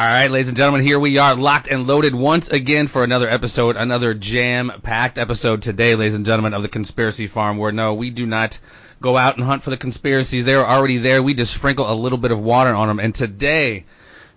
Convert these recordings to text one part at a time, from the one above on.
All right, ladies and gentlemen, here we are locked and loaded once again for another episode, another jam-packed episode today, ladies and gentlemen, of the Conspiracy Farm, where no, we do not go out and hunt for the conspiracies. They're already there. We just sprinkle a little bit of water on them. And today,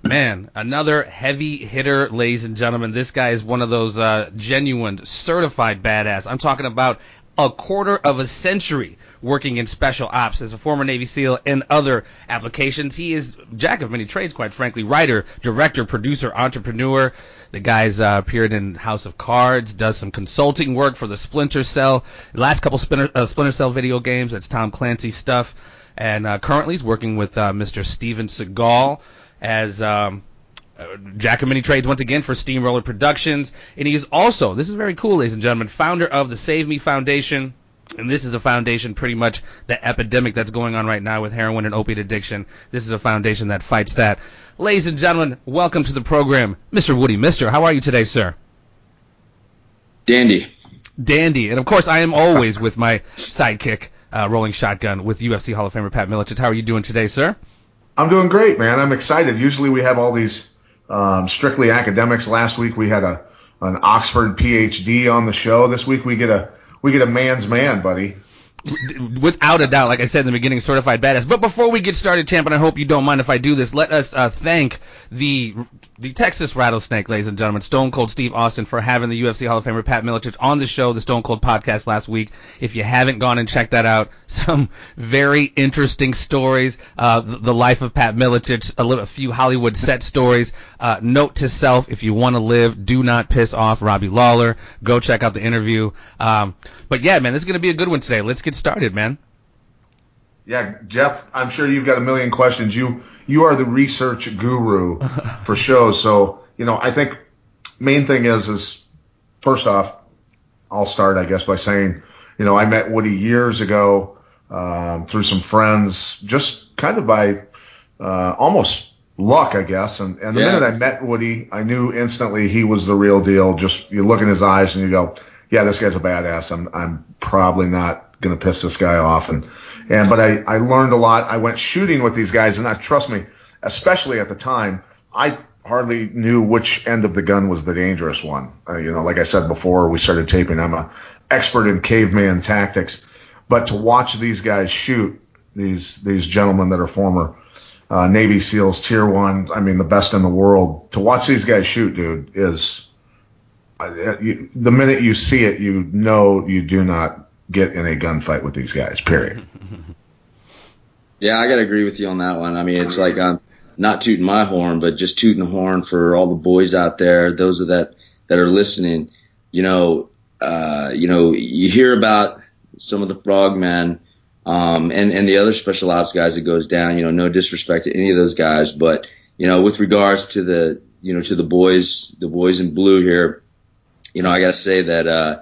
man, another heavy hitter, ladies and gentlemen. This guy is one of those uh, genuine, certified badass. I'm talking about a quarter of a century working in special ops as a former Navy SEAL and other applications. He is jack of many trades, quite frankly. Writer, director, producer, entrepreneur. The guy's uh, appeared in House of Cards, does some consulting work for the Splinter Cell, the last couple Splinter, uh, Splinter Cell video games. That's Tom Clancy stuff. And uh, currently he's working with uh, Mr. Steven Seagal as um, uh, Jack of many trades once again for Steamroller Productions, and he is also this is very cool, ladies and gentlemen, founder of the Save Me Foundation. And this is a foundation, pretty much the epidemic that's going on right now with heroin and opiate addiction. This is a foundation that fights that. Ladies and gentlemen, welcome to the program, Mr. Woody Mister. How are you today, sir? Dandy. Dandy, and of course, I am always with my sidekick, uh, rolling shotgun with UFC Hall of Famer Pat Miletich. How are you doing today, sir? I'm doing great, man. I'm excited. Usually we have all these um, strictly academics. Last week we had a an Oxford PhD on the show. This week we get a we get a man's man, buddy without a doubt, like I said in the beginning, certified badass. But before we get started, champ, and I hope you don't mind if I do this, let us uh, thank the the Texas Rattlesnake, ladies and gentlemen, Stone Cold Steve Austin, for having the UFC Hall of Famer Pat Miletich on the show, the Stone Cold podcast last week. If you haven't gone and checked that out, some very interesting stories. Uh, the life of Pat Miletich, a, little, a few Hollywood set stories. Uh, note to self: if you want to live, do not piss off Robbie Lawler. Go check out the interview. Um, but yeah, man, this is going to be a good one today. Let's get started, man. Yeah, Jeff, I'm sure you've got a million questions. You you are the research guru for shows, so you know I think main thing is is first off, I'll start I guess by saying you know I met Woody years ago um, through some friends, just kind of by uh, almost luck I guess, and and the yeah. minute I met Woody, I knew instantly he was the real deal. Just you look in his eyes and you go, yeah, this guy's a badass. I'm I'm probably not gonna piss this guy off and and but I, I learned a lot. I went shooting with these guys, and I trust me, especially at the time, I hardly knew which end of the gun was the dangerous one. Uh, you know, like I said before, we started taping. I'm a expert in caveman tactics, but to watch these guys shoot, these these gentlemen that are former uh, Navy SEALs, Tier One, I mean the best in the world, to watch these guys shoot, dude, is uh, you, the minute you see it, you know you do not get in a gunfight with these guys. Period. Yeah, I gotta agree with you on that one. I mean, it's like I'm not tooting my horn, but just tooting the horn for all the boys out there, those of that that are listening. You know, uh, you know, you hear about some of the frogmen um, and and the other special ops guys that goes down. You know, no disrespect to any of those guys, but you know, with regards to the you know to the boys, the boys in blue here, you know, I gotta say that uh,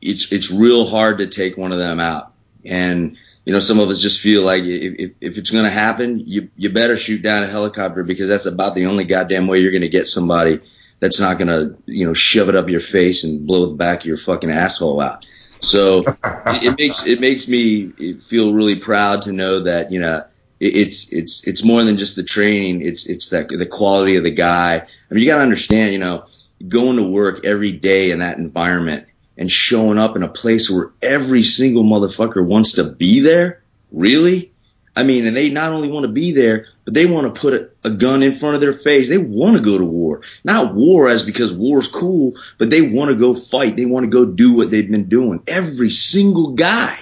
it's it's real hard to take one of them out. And you know, some of us just feel like if, if, if it's going to happen, you you better shoot down a helicopter because that's about the only goddamn way you're going to get somebody that's not going to you know shove it up your face and blow the back of your fucking asshole out. So it, it makes it makes me feel really proud to know that you know it's it's it's more than just the training. It's it's that the quality of the guy. I mean, you got to understand, you know, going to work every day in that environment and showing up in a place where every single motherfucker wants to be there? Really? I mean, and they not only want to be there, but they want to put a, a gun in front of their face. They want to go to war. Not war as because war's cool, but they want to go fight. They want to go do what they've been doing. Every single guy.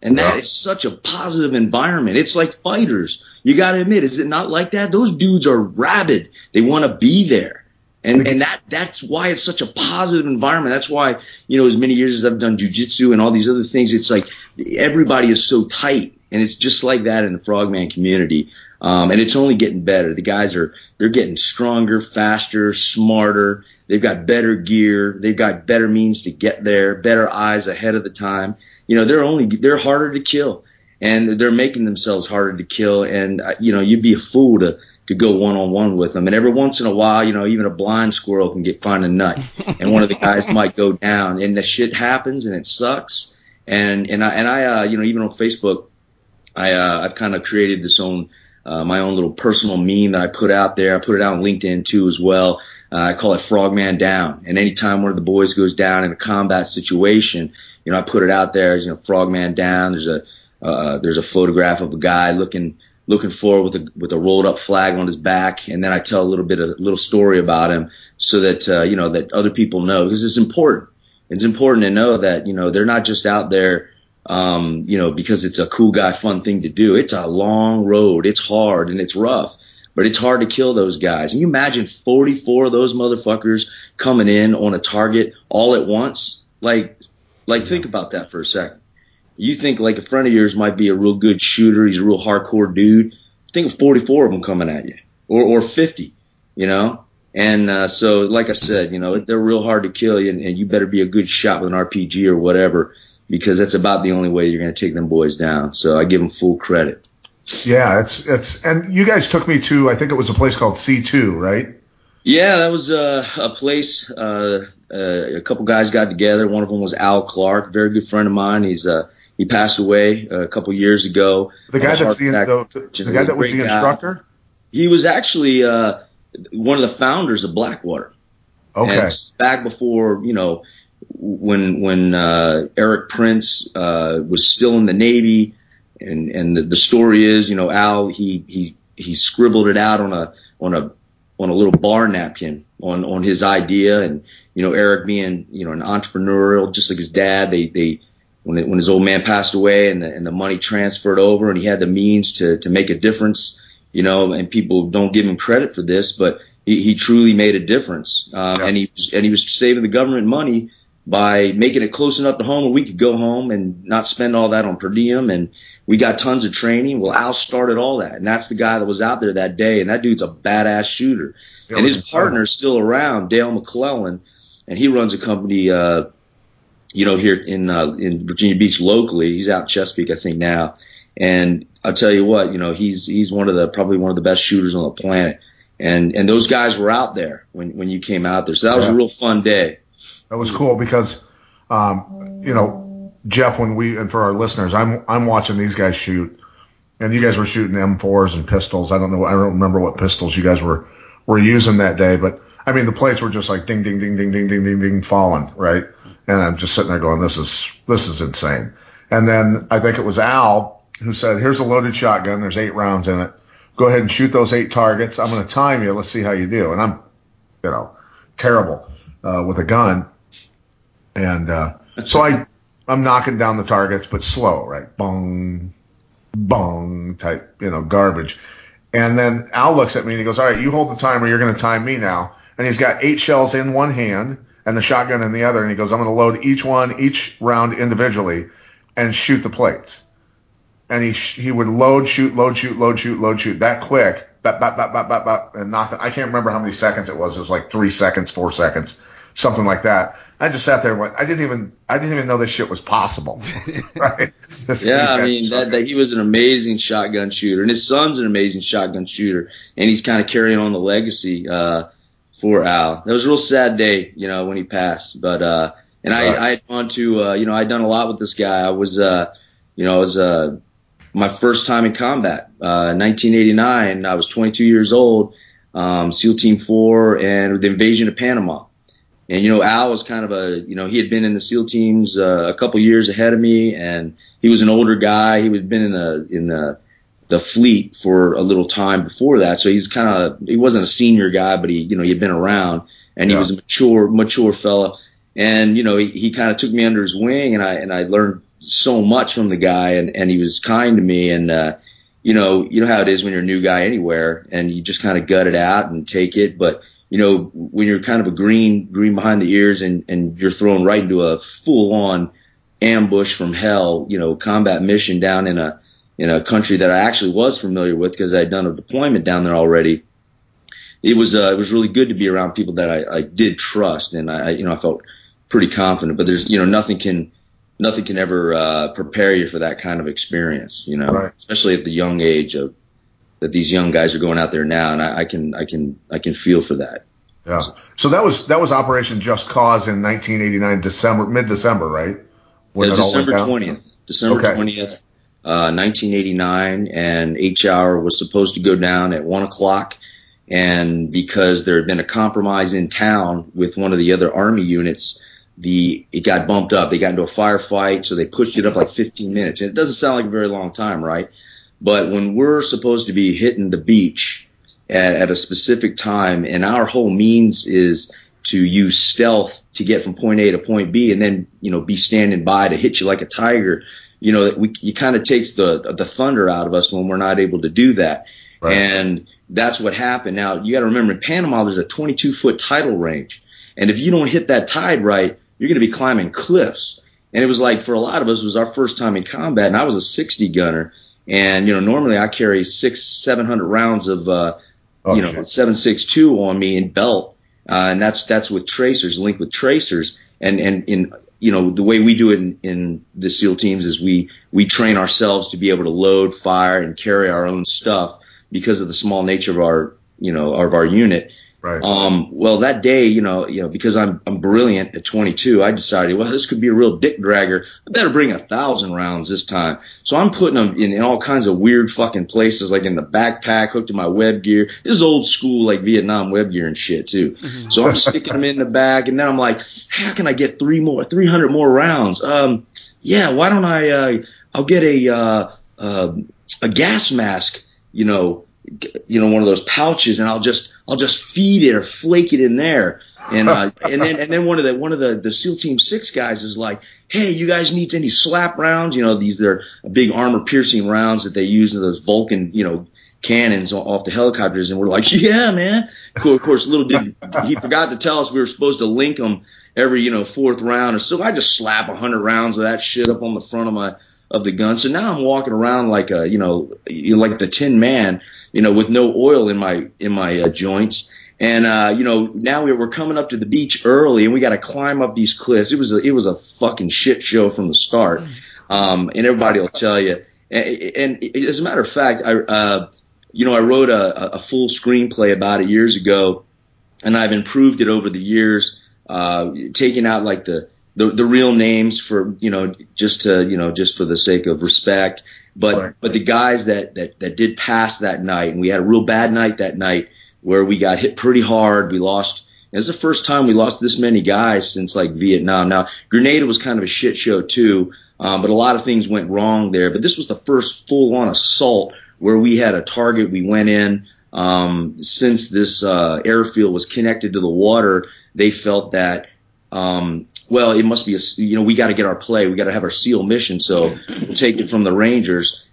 And that is such a positive environment. It's like fighters. You got to admit, is it not like that? Those dudes are rabid. They want to be there. And and that that's why it's such a positive environment. That's why you know as many years as I've done jujitsu and all these other things, it's like everybody is so tight And it's just like that in the frogman community. Um, and it's only getting better. The guys are, they're getting stronger, faster, smarter. They've got better gear. They've got better means to get there, better eyes ahead of the time. You know, they're only, they're harder to kill and they're making themselves harder to kill. And, uh, you know, you'd be a fool to, to go one on one with them. And every once in a while, you know, even a blind squirrel can get find a nut, and one of the guys might go down, and the shit happens, and it sucks. And and I and I, uh, you know, even on Facebook, I uh, I've kind of created this own. Uh, my own little personal meme that I put out there. I put it out on LinkedIn too as well. Uh, I call it Frogman Down. And anytime one of the boys goes down in a combat situation, you know, I put it out there you know, Frogman Down. There's a uh, there's a photograph of a guy looking looking forward with a with a rolled up flag on his back, and then I tell a little bit of a little story about him so that uh, you know that other people know because it's important. It's important to know that you know they're not just out there, um, you know, because it's a cool guy, fun thing to do. It's a long road. It's hard and it's rough, but it's hard to kill those guys. And you imagine 44 of those motherfuckers coming in on a target all at once. Like, like think about that for a second you think like a friend of yours might be a real good shooter, he's a real hardcore dude. Think of 44 of them coming at you, or or 50, you know. And uh, so, like I said, you know, they're real hard to kill you, and, and you better be a good shot with an RPG or whatever, because that's about the only way you're going to take them boys down. So I give them full credit. Yeah, it's it's and you guys took me to I think it was a place called C2, right? Yeah, that was uh, a place. Uh, uh, a couple guys got together. One of them was Al Clark, very good friend of mine. He's uh, he passed away a couple years ago. The guy that's the, the, the guy that was the instructor. Guy. He was actually uh, one of the founders of Blackwater. Okay. And back before you know when when uh, Erik Prince uh, was still in the Navy, and and the, the story is you know Al he he he scribbled it out on a on a on a little bar napkin on on his idea and you know Erik being you know an entrepreneurial just like his dad they they when, it, when his old man passed away and the, and the money transferred over and he had the means to, to make a difference, you know, and people don't give him credit for this, but he, he truly made a difference. Um, yeah. and he was, and he was saving the government money by making it close enough to home where we could go home and not spend all that on per diem. And we got tons of training. Well, Al started all that. And that's the guy that was out there that day. And that dude's a badass shooter. and his partner's still around, Dale McClellan. And he runs a company, uh, you know, here in uh, in Virginia Beach locally. He's out in Chesapeake, I think now. And I'll tell you what, you know, he's he's one of the probably one of the best shooters on the planet. And and those guys were out there when when you came out there. So that was yeah. a real fun day. That was cool because, um, you know, Jeff, when we and for our listeners, I'm I'm watching these guys shoot, and you guys were shooting M4s and pistols. I don't know, I don't remember what pistols you guys were were using that day, but I mean the plates were just like ding ding ding ding ding ding ding ding falling, right? And I'm just sitting there going, this is, this is insane. And then I think it was Al who said, here's a loaded shotgun. There's eight rounds in it. Go ahead and shoot those eight targets. I'm going to time you. Let's see how you do. And I'm, you know, terrible, uh, with a gun. And, uh, so I, I'm knocking down the targets, but slow, right? Bong, bong type, you know, garbage. And then Al looks at me and he goes, all right, you hold the timer. You're going to time me now. And he's got eight shells in one hand and the shotgun in the other. And he goes, I'm going to load each one, each round individually and shoot the plates. And he, he would load, shoot, load, shoot, load, shoot, load, shoot that quick, bap, bap, bap, bap, bap, bap, and knock. I can't remember how many seconds it was. It was like three seconds, four seconds, something like that. I just sat there and went, I didn't even, I didn't even know this shit was possible. right? This, yeah, I mean, that, that he was an amazing shotgun shooter and his son's an amazing shotgun shooter and he's kind of carrying on the legacy. Uh, for Al. That was a real sad day, you know, when he passed. But uh, and I I had gone to uh, you know I'd done a lot with this guy. I was uh, you know, it was uh, my first time in combat, uh, 1989. I was 22 years old, um, SEAL Team Four, and the invasion of Panama. And you know, Al was kind of a you know he had been in the SEAL teams uh, a couple years ahead of me, and he was an older guy. He had been in the in the the fleet for a little time before that. So he's kind of he wasn't a senior guy, but he you know he had been around and yeah. he was a mature mature fella. And you know he, he kind of took me under his wing, and I and I learned so much from the guy, and and he was kind to me, and uh, you know you know how it is when you're a new guy anywhere, and you just kind of gut it out and take it, but you know, when you're kind of a green, green behind the ears and, and you're thrown right into a full on ambush from hell, you know, combat mission down in a, in a country that I actually was familiar with because I had done a deployment down there already. It was uh, it was really good to be around people that I, I did trust, and I you know I felt pretty confident. But there's you know nothing can nothing can ever uh, prepare you for that kind of experience, you know, Right. especially at the young age of that these young guys are going out there now, and I, I can I can I can feel for that. Yeah. So that was that was Operation Just Cause in 1989, December, mid December, right? Yeah, it all went December twentieth, December Okay. twentieth, uh, nineteen eighty nine, and H hour was supposed to go down at one o'clock, and because there had been a compromise in town with one of the other army units, the it got bumped up. They got into a firefight, so they pushed it up like fifteen minutes. And it doesn't sound like a very long time, right? But when we're supposed to be hitting the beach at, at a specific time, and our whole means is to use stealth to get from point A to point B, and then you know be standing by to hit you like a tiger. You know, we it kind of takes the the thunder out of us when we're not able to do that, Right. and that's what happened. Now you got to remember in Panama there's a 22 foot tidal range, and if you don't hit that tide right, you're going to be climbing cliffs. And it was like for a lot of us, it was our first time in combat, and I was a 60 gunner, and you know normally I carry six, seven hundred rounds of uh, Oh, you know, shit. 762 on me in belt. Uh, and that's, that's with tracers, linked with tracers. And, and in, you know, the way we do it in, in the SEAL teams is we, we train ourselves to be able to load, fire, and carry our own stuff because of the small nature of our, you know, of our unit. Right. Um, well, that day, you know, you know, because I'm I'm brilliant at 22, I decided, well, this could be a real dick dragger. I better bring a thousand rounds this time. So I'm putting them in, in all kinds of weird fucking places, like in the backpack, hooked to my web gear. This is old school, like Vietnam web gear and shit too. So I'm sticking them in the bag, and then I'm like, how can I get three more, 300 more rounds? Um, yeah, why don't I? Uh, I'll get a uh, uh, a gas mask, you know, g- you know, one of those pouches, and I'll just I'll just feed it or flake it in there. And uh, and then and then one of the one of the the SEAL Team Six guys is like, hey, you guys need any slap rounds? You know, these they're big armor piercing rounds that they use in those Vulcan, you know, cannons off the helicopters. And we're like, yeah, man. Cool. Of course, little did he forgot to tell us we were supposed to link them every you know fourth round or so. I just slap a hundred rounds of that shit up on the front of my of the gun. So now I'm walking around like a you know like the Tin Man, you know, with no oil in my in my uh, joints. And uh, you know, now we we're coming up to the beach early, and we got to climb up these cliffs. It was a, it was a fucking shit show from the start. Um, and everybody will tell you. And, and as a matter of fact, I uh, you know I wrote a, a full screenplay about it years ago, and I've improved it over the years, uh, taking out like the, the the real names for you know just to you know just for the sake of respect. But Right. but the guys that that that did pass that night, and we had a real bad night that night where we got hit pretty hard. We lost. It was the first time we lost this many guys since like Vietnam. Now Grenada was kind of a shit show too, um, but a lot of things went wrong there. But this was the first full on assault where we had a target. We went in. Um, since this uh, airfield was connected to the water, they felt that um, well, it must be a you know we got to get our play. We got to have our SEAL mission. So we'll take it from the Rangers.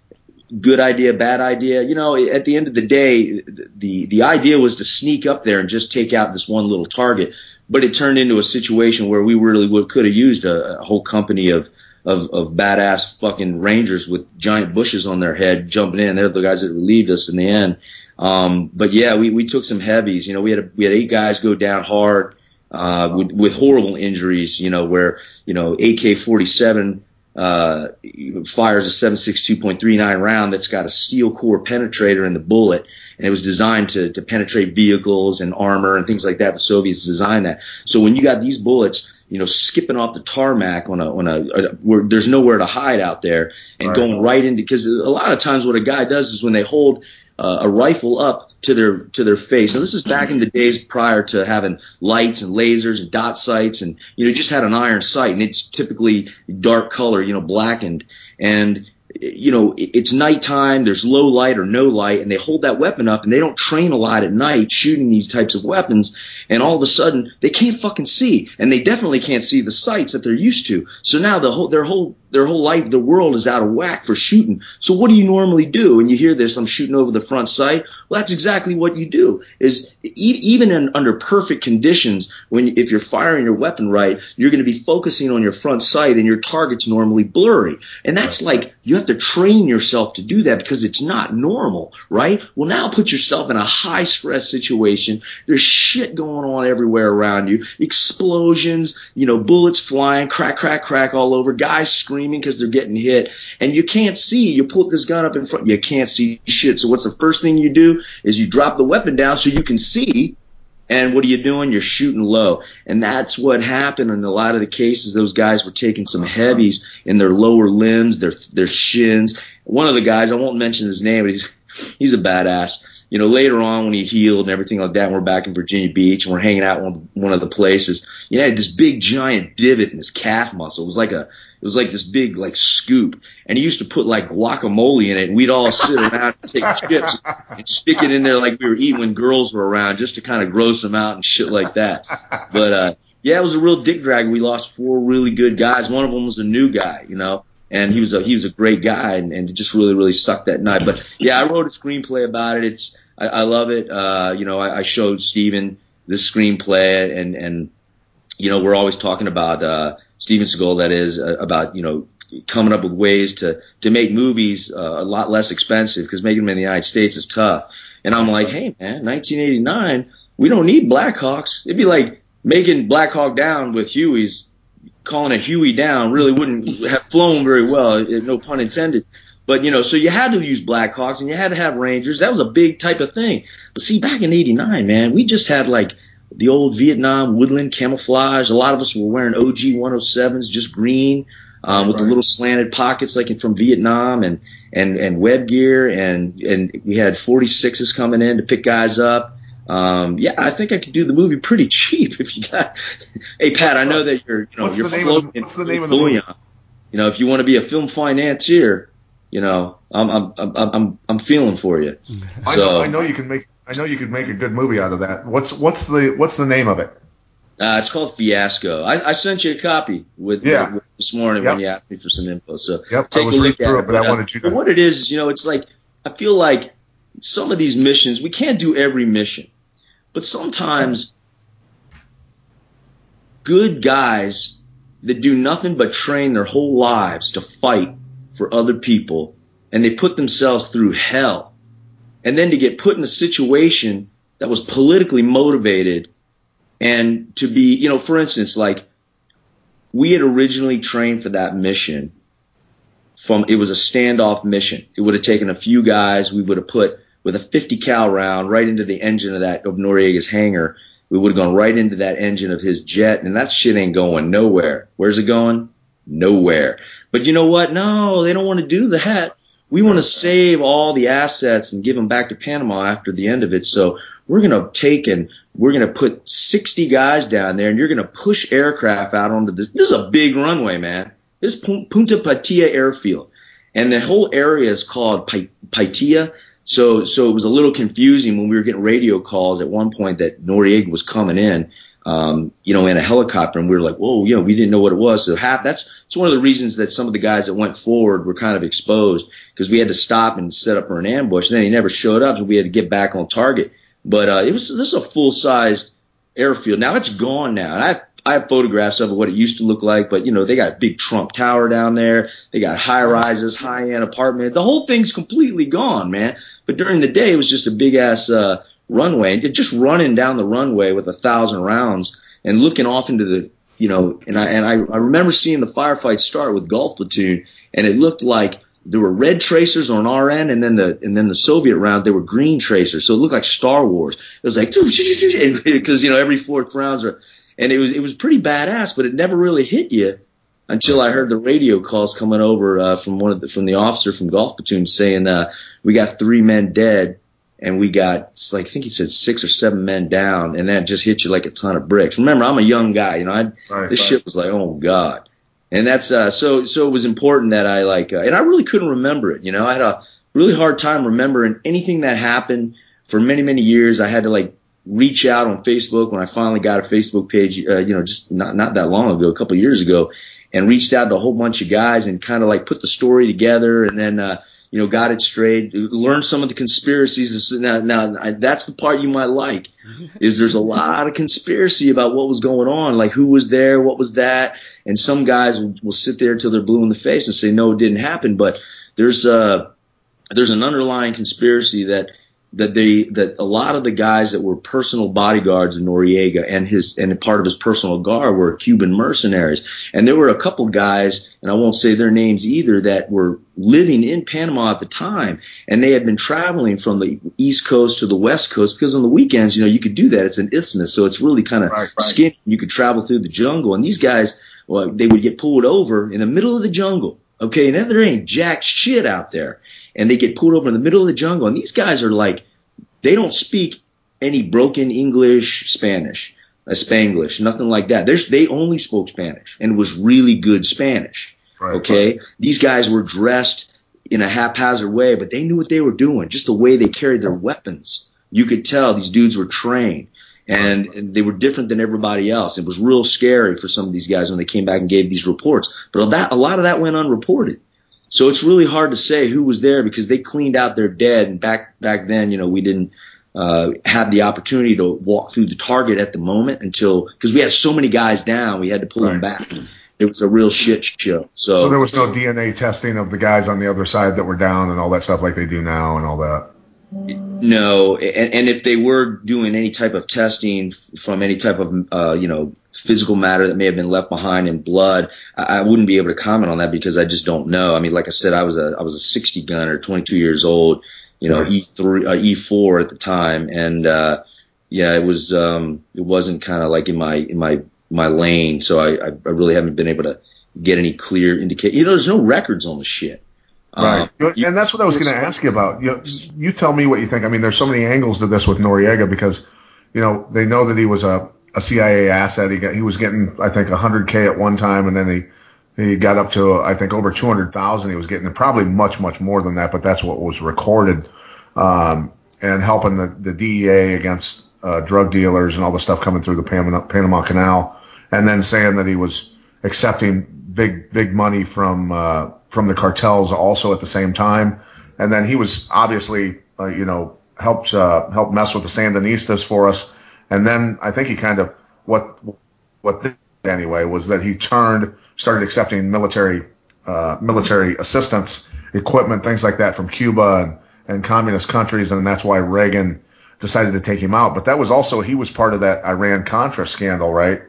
Good idea, bad idea. You know, at the end of the day, the the idea was to sneak up there and just take out this one little target. But it turned into a situation where we really would could have used a, a whole company of of of badass fucking Rangers with giant bushes on their head jumping in. They're the guys that relieved us in the end. Um, but yeah, we, we took some heavies. You know, we had a, we had eight guys go down hard uh, with with horrible injuries. You know, where you know AK-47 uh, fires a 7.62.39 round that's got a steel core penetrator in the bullet, and it was designed to to penetrate vehicles and armor and things like that. The Soviets designed that. So when you got these bullets, you know, skipping off the tarmac on a on a, a where there's nowhere to hide out there and Right. going right into because a lot of times what a guy does is when they hold uh, a rifle up to their to their face. Now this is back in the days prior to having lights and lasers and dot sights, and you know just had an iron sight, and it's typically dark color, you know, blackened, and you know it's nighttime. There's low light or no light, and they hold that weapon up, and they don't train a lot at night shooting these types of weapons, and all of a sudden they can't fucking see, and they definitely can't see the sights that they're used to. So now the whole their whole their whole life, the world is out of whack for shooting. So what do you normally do? And you hear this, I'm shooting over the front sight. Well, that's exactly what you do. Is even in, under perfect conditions, when if you're firing your weapon right, you're going to be focusing on your front sight, and your target's normally blurry. And that's like you have to train yourself to do that because it's not normal, right? Well, now put yourself in a high stress situation. There's shit going on everywhere around you, explosions, you know, bullets flying, crack, crack, crack all over, guys screaming because they're getting hit, and you can't see. You put this gun up in front, you can't see shit. So what's the first thing you do is you drop the weapon down so you can see. And what are you doing? You're shooting low. And that's what happened in a lot of the cases. Those guys were taking some heavies in their lower limbs, their their shins. One of the guys, I won't mention his name, but he's he's a badass you know, later on when he healed and everything like that, and we're back in Virginia Beach and we're hanging out one, one of the places, you know, had this big giant divot in his calf muscle. It was like a, it was like this big like scoop, and he used to put like guacamole in it, and we'd all sit around and take chips and stick it in there like we were eating when girls were around, just to kind of gross them out and shit like that. But uh, yeah, it was a real dick drag. We lost four really good guys. One of them was a new guy, you know and he was a he was a great guy and, and just really really sucked that night. But yeah, I wrote a screenplay about it. It's I, I love it. Uh, you know, I, I showed Steven this screenplay and and you know we're always talking about uh, Steven Seagal that is uh, about you know coming up with ways to to make movies uh, a lot less expensive because making them in the United States is tough. And I'm like, hey man, 1989, we don't need Blackhawks. It'd be like making Black Hawk Down with Huey's calling it Huey down really wouldn't have flown very well, no pun intended. But you know, so you had to use Blackhawks and you had to have Rangers. That was a big type of thing. But see, back in '89, man, we just had like the old Vietnam woodland camouflage. A lot of us were wearing OG 107s, just green, um, with right. the little slanted pockets like from Vietnam, and and and web gear, and and we had 46s coming in to pick guys up. Um, yeah, I think I could do the movie pretty cheap if you got. hey Pat, I know that you're you know what's you're the floating. What's the name of the movie? You know, if you want to be a film financier, you know, I'm I'm I'm I'm, I'm feeling for you. I know I know you can make I know you could make a good movie out of that. What's what's the what's the name of it? Uh, it's called Fiasco. I, I sent you a copy with, yeah. with this morning yep. when you asked me for some info. So yep. take a look at it. it. But, I wanted you to. What it is, is, you know, it's like I feel like some of these missions we can't do every mission. But sometimes good guys that do nothing but train their whole lives to fight for other people and they put themselves through hell. And then to get put in a situation that was politically motivated and to be, you know, for instance, like we had originally trained for that mission from, it was a standoff mission. It would have taken a few guys. We would have put with a 50 cal round right into the engine of that of Noriega's hangar. We would have gone right into that engine of his jet, and that shit ain't going nowhere. Where's it going? Nowhere. But you know what? No, they don't want to do that. We want to save all the assets and give them back to Panama after the end of it. So we're going to take and we're going to put 60 guys down there, and you're going to push aircraft out onto this. This is a big runway, man. This Punta Paitilla airfield, and the whole area is called Paitilla so, so it was a little confusing when we were getting radio calls at one point that Noriega was coming in, um, you know, in a helicopter, and we were like, whoa, you know, we didn't know what it was. So half that's it's one of the reasons that some of the guys that went forward were kind of exposed because we had to stop and set up for an ambush. And then he never showed up, so we had to get back on target. But uh, it was this is a full sized airfield. Now it's gone now, and I've I have photographs of what it used to look like, but you know, they got big Trump Tower down there. They got high rises, high end apartment. The whole thing's completely gone, man. But during the day, it was just a big ass, uh, runway and just running down the runway with a thousand rounds and looking off into the, you know, and I, and I, I remember seeing the firefight start with Gulf Platoon and it looked like there were red tracers on our end, and then the and then the Soviet round there were green tracers, so it looked like Star Wars. It was like because you know every fourth rounds are and it was it was pretty badass, but it never really hit you until I heard the radio calls coming over uh, from one of the, from the officer from Gulf Platoon saying uh, we got three men dead and we got like I think he said six or seven men down, and that just hit you like a ton of bricks. Remember, I'm a young guy, you know. I right, this right. shit was like, oh god, and that's uh, so so it was important that I like, uh, and I really couldn't remember it. You know, I had a really hard time remembering anything that happened for many many years. I had to like reach out on Facebook when I finally got a Facebook page, uh, you know, just not not that long ago, a couple years ago, and reached out to a whole bunch of guys and kind of like put the story together and then. Uh, you know, got it straight, learned some of the conspiracies. Now, now that's the part you might like, is there's a lot of conspiracy about what was going on, like who was there, what was that, and some guys will, will sit there until they're blue in the face and say no, it didn't happen. But there's uh there's an underlying conspiracy that that they that a lot of the guys that were personal bodyguards of Noriega and his and part of his personal guard were Cuban mercenaries. And there were a couple guys, and I won't say their names either, that were living in Panama at the time, and they had been traveling from the East Coast to the West Coast because on the weekends, you know, you could do that. It's an isthmus, so it's really kind of right, right. skinny. You could travel through the jungle, and these guys, well, they would get pulled over in the middle of the jungle. Okay, and there ain't jack shit out there and they get pulled over in the middle of the jungle. And these guys are like, they don't speak any broken English, Spanish, a uh, Spanglish, nothing like that. There's, they only spoke Spanish and it was really good Spanish. Right, okay. Right. These guys were dressed in a haphazard way, but they knew what they were doing. Just the way they carried their weapons. You could tell these dudes were trained and they were different than everybody else. It was real scary for some of these guys when they came back and gave these reports. But a lot of that went unreported. So it's really hard to say who was there because they cleaned out their dead. And back back then, you know, we didn't uh, have the opportunity to walk through the target at the moment until because we had so many guys down, we had to pull right. them back. It was a real shit show. So, so there was no DNA testing of the guys on the other side that were down and all that stuff like they do now and all that. No, and, and if they were doing any type of testing from any type of uh, you know physical matter that may have been left behind in blood, I, I wouldn't be able to comment on that because I just don't know. I mean, like I said, I was a I was a 60 gunner, 22 years old, you know, E3 uh, E4 at the time, and uh, yeah, it was um, it wasn't kind of like in my in my my lane, so I I really haven't been able to get any clear indicate. You know, there's no records on the shit. Right. Um, and that's what I was going to ask you about. You, you tell me what you think. I mean, there's so many angles to this with Noriega because, you know, they know that he was a, a CIA asset. He got, he was getting, I think, 100K at one time, and then he, he got up to, I think, over 200,000. He was getting probably much, much more than that, but that's what was recorded. Um, and helping the, the DEA against uh, drug dealers and all the stuff coming through the Panama, Panama Canal, and then saying that he was accepting big, big money from, uh, from the cartels also at the same time. And then he was obviously, uh, you know, helped uh, mess with the Sandinistas for us. And then I think he kind of what what did anyway was that he turned started accepting military uh, military assistance, equipment, things like that from Cuba and, and communist countries, and that's why Reagan decided to take him out. But that was also he was part of that Iran Contra scandal, right?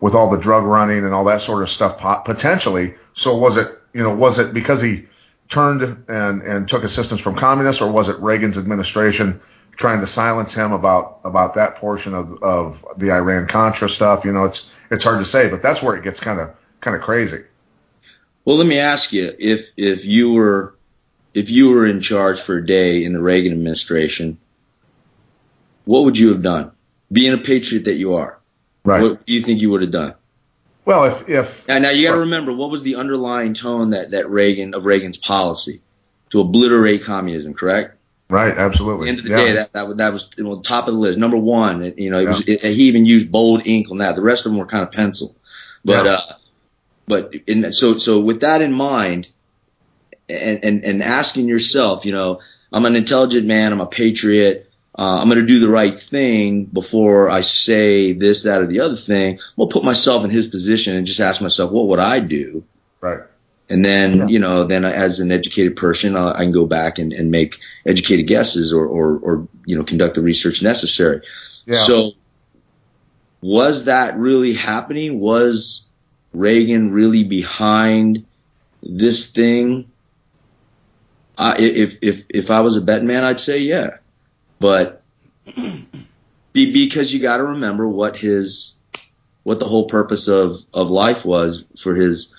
With all the drug running and all that sort of stuff potentially. So was it you know, was it because he turned and, and took assistance from communists, or was it Reagan's administration trying to silence him about about that portion of of the Iran Contra stuff? You know, it's it's hard to say, but that's where it gets kind of kind of crazy. Well, let me ask you if if you were if you were in charge for a day in the Reagan administration, what would you have done? Being a patriot that you are, right? What do you think you would have done? Well, if if now, now you got to remember what was the underlying tone that that Reagan of Reagan's policy to obliterate communism, correct? Right, absolutely. At the end of the yeah. day, that that, that was you know, top of the list, number one. It, you know, it yeah. was it, he even used bold ink on that. The rest of them were kind of pencil, but yeah. uh, but in, so so with that in mind, and and and asking yourself, you know, I'm an intelligent man, I'm a patriot uh, I'm going to do the right thing before I say this, that, or the other thing. I'm going to put myself in his position and just ask myself, what would I do? Right. And then, yeah. you know, then as an educated person, uh, I can go back and, and make educated guesses or, or, or, you know, conduct the research necessary. Yeah. So was that really happening? Was Reagan really behind this thing? Uh, if, if, if I was a betting man, I'd say, yeah. But be, because you got to remember what his what the whole purpose of of life was for his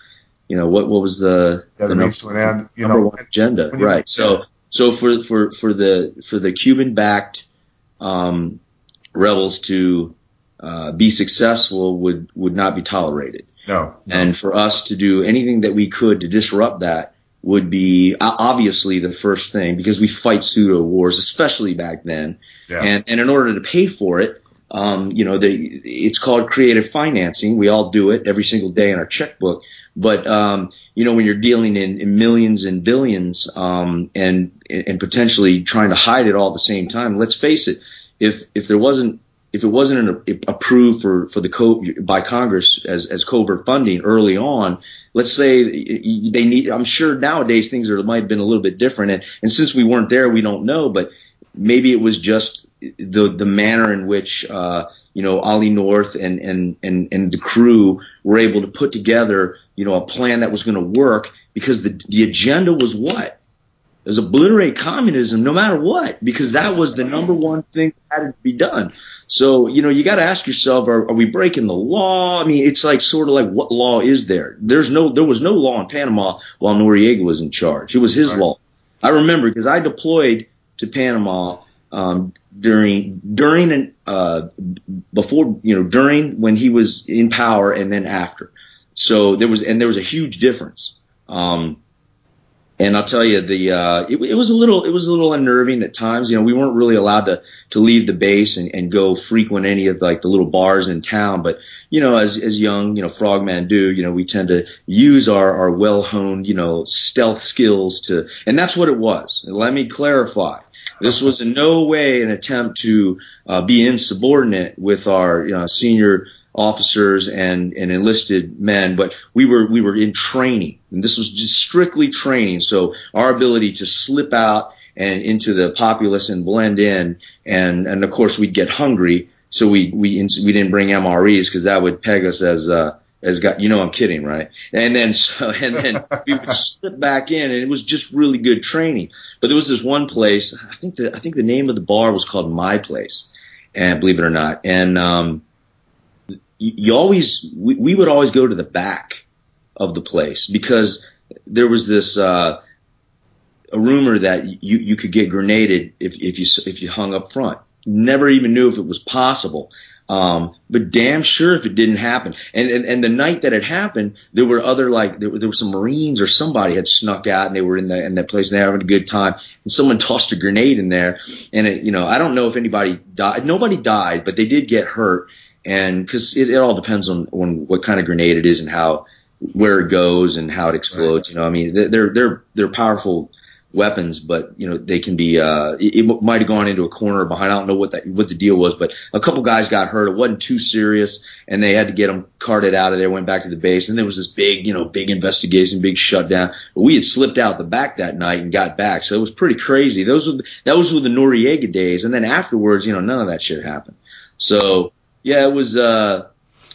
you know what what was the, yeah, the number, end, number know, one agenda right. So so for for for the for the Cuban backed um, rebels to uh, be successful would would not be tolerated. No, no. And for us to do anything that we could to disrupt that would be obviously the first thing because we fight pseudo wars, especially back then. Yeah. And, and in order to pay for it, Um, you know, they, it's called creative financing. We all do it every single day in our checkbook. But um, you know, when you're dealing in, in millions and billions, um, and and potentially trying to hide it all at the same time, let's face it. If if there wasn't if it wasn't an, approved for for the co- by Congress as as covert funding early on, let's say they need. I'm sure nowadays things are might have been a little bit different, and and since we weren't there, we don't know. But maybe it was just the the manner in which uh, you know Ollie North and and and and the crew were able to put together you know a plan that was going to work because the the agenda was what is obliterate communism no matter what, because that was the number one thing that had to be done. So, you know, you got to ask yourself, are, are, we breaking the law? I mean, it's like sort of like what law is there? There's no, there was no law in Panama while Noriega was in charge. It was his right. law. I remember because I deployed to Panama um, during during and uh, before you know during when he was in power and then after. So there was and there was a huge difference. Um, and I'll tell you, the uh, it, it, was a little it was a little unnerving at times. You know, we weren't really allowed to to leave the base and, and go frequent any of like the little bars in town. But you know, as as young you know frogmen do, you know, we tend to use our our well honed you know stealth skills to, and that's what it was. Let me clarify. This was in no way an attempt to uh, be insubordinate with our you know, senior officers and, and enlisted men, but we were we were in training, and this was just strictly training. So our ability to slip out and into the populace and blend in, and and of course we'd get hungry, so we we we didn't bring MREs because that would peg us as uh, as got you know I'm kidding right? And then so and then we would slip back in and it was just really good training. But there was this one place I think the I think the name of the bar was called My Place and believe it or not. And um you always we, we would always go to the back of the place because there was this uh, a rumor that you you could get grenaded if if you if you hung up front. Never even knew if it was possible. Um, but damn sure if it didn't happen. And, and, and the night that it happened, there were other like there, there were some Marines or somebody had snuck out and they were in the in that place and they were having a good time. And someone tossed a grenade in there. And it, you know, I don't know if anybody died. Nobody died, but they did get hurt and because it, it all depends on on what kind of grenade it is and how where it goes and how it explodes. Right. You know, I mean, they're they're they're powerful weapons, but you know they can be. Uh, it, it might have gone into a corner behind. I don't know what that what the deal was, but a couple guys got hurt. It wasn't too serious, and they had to get them carted out of there. Went back to the base, and there was this big, you know, big investigation, big shutdown. But we had slipped out the back that night and got back, so it was pretty crazy. Those were that was with the Noriega days, and then afterwards, you know, none of that shit happened. So yeah, it was. Uh,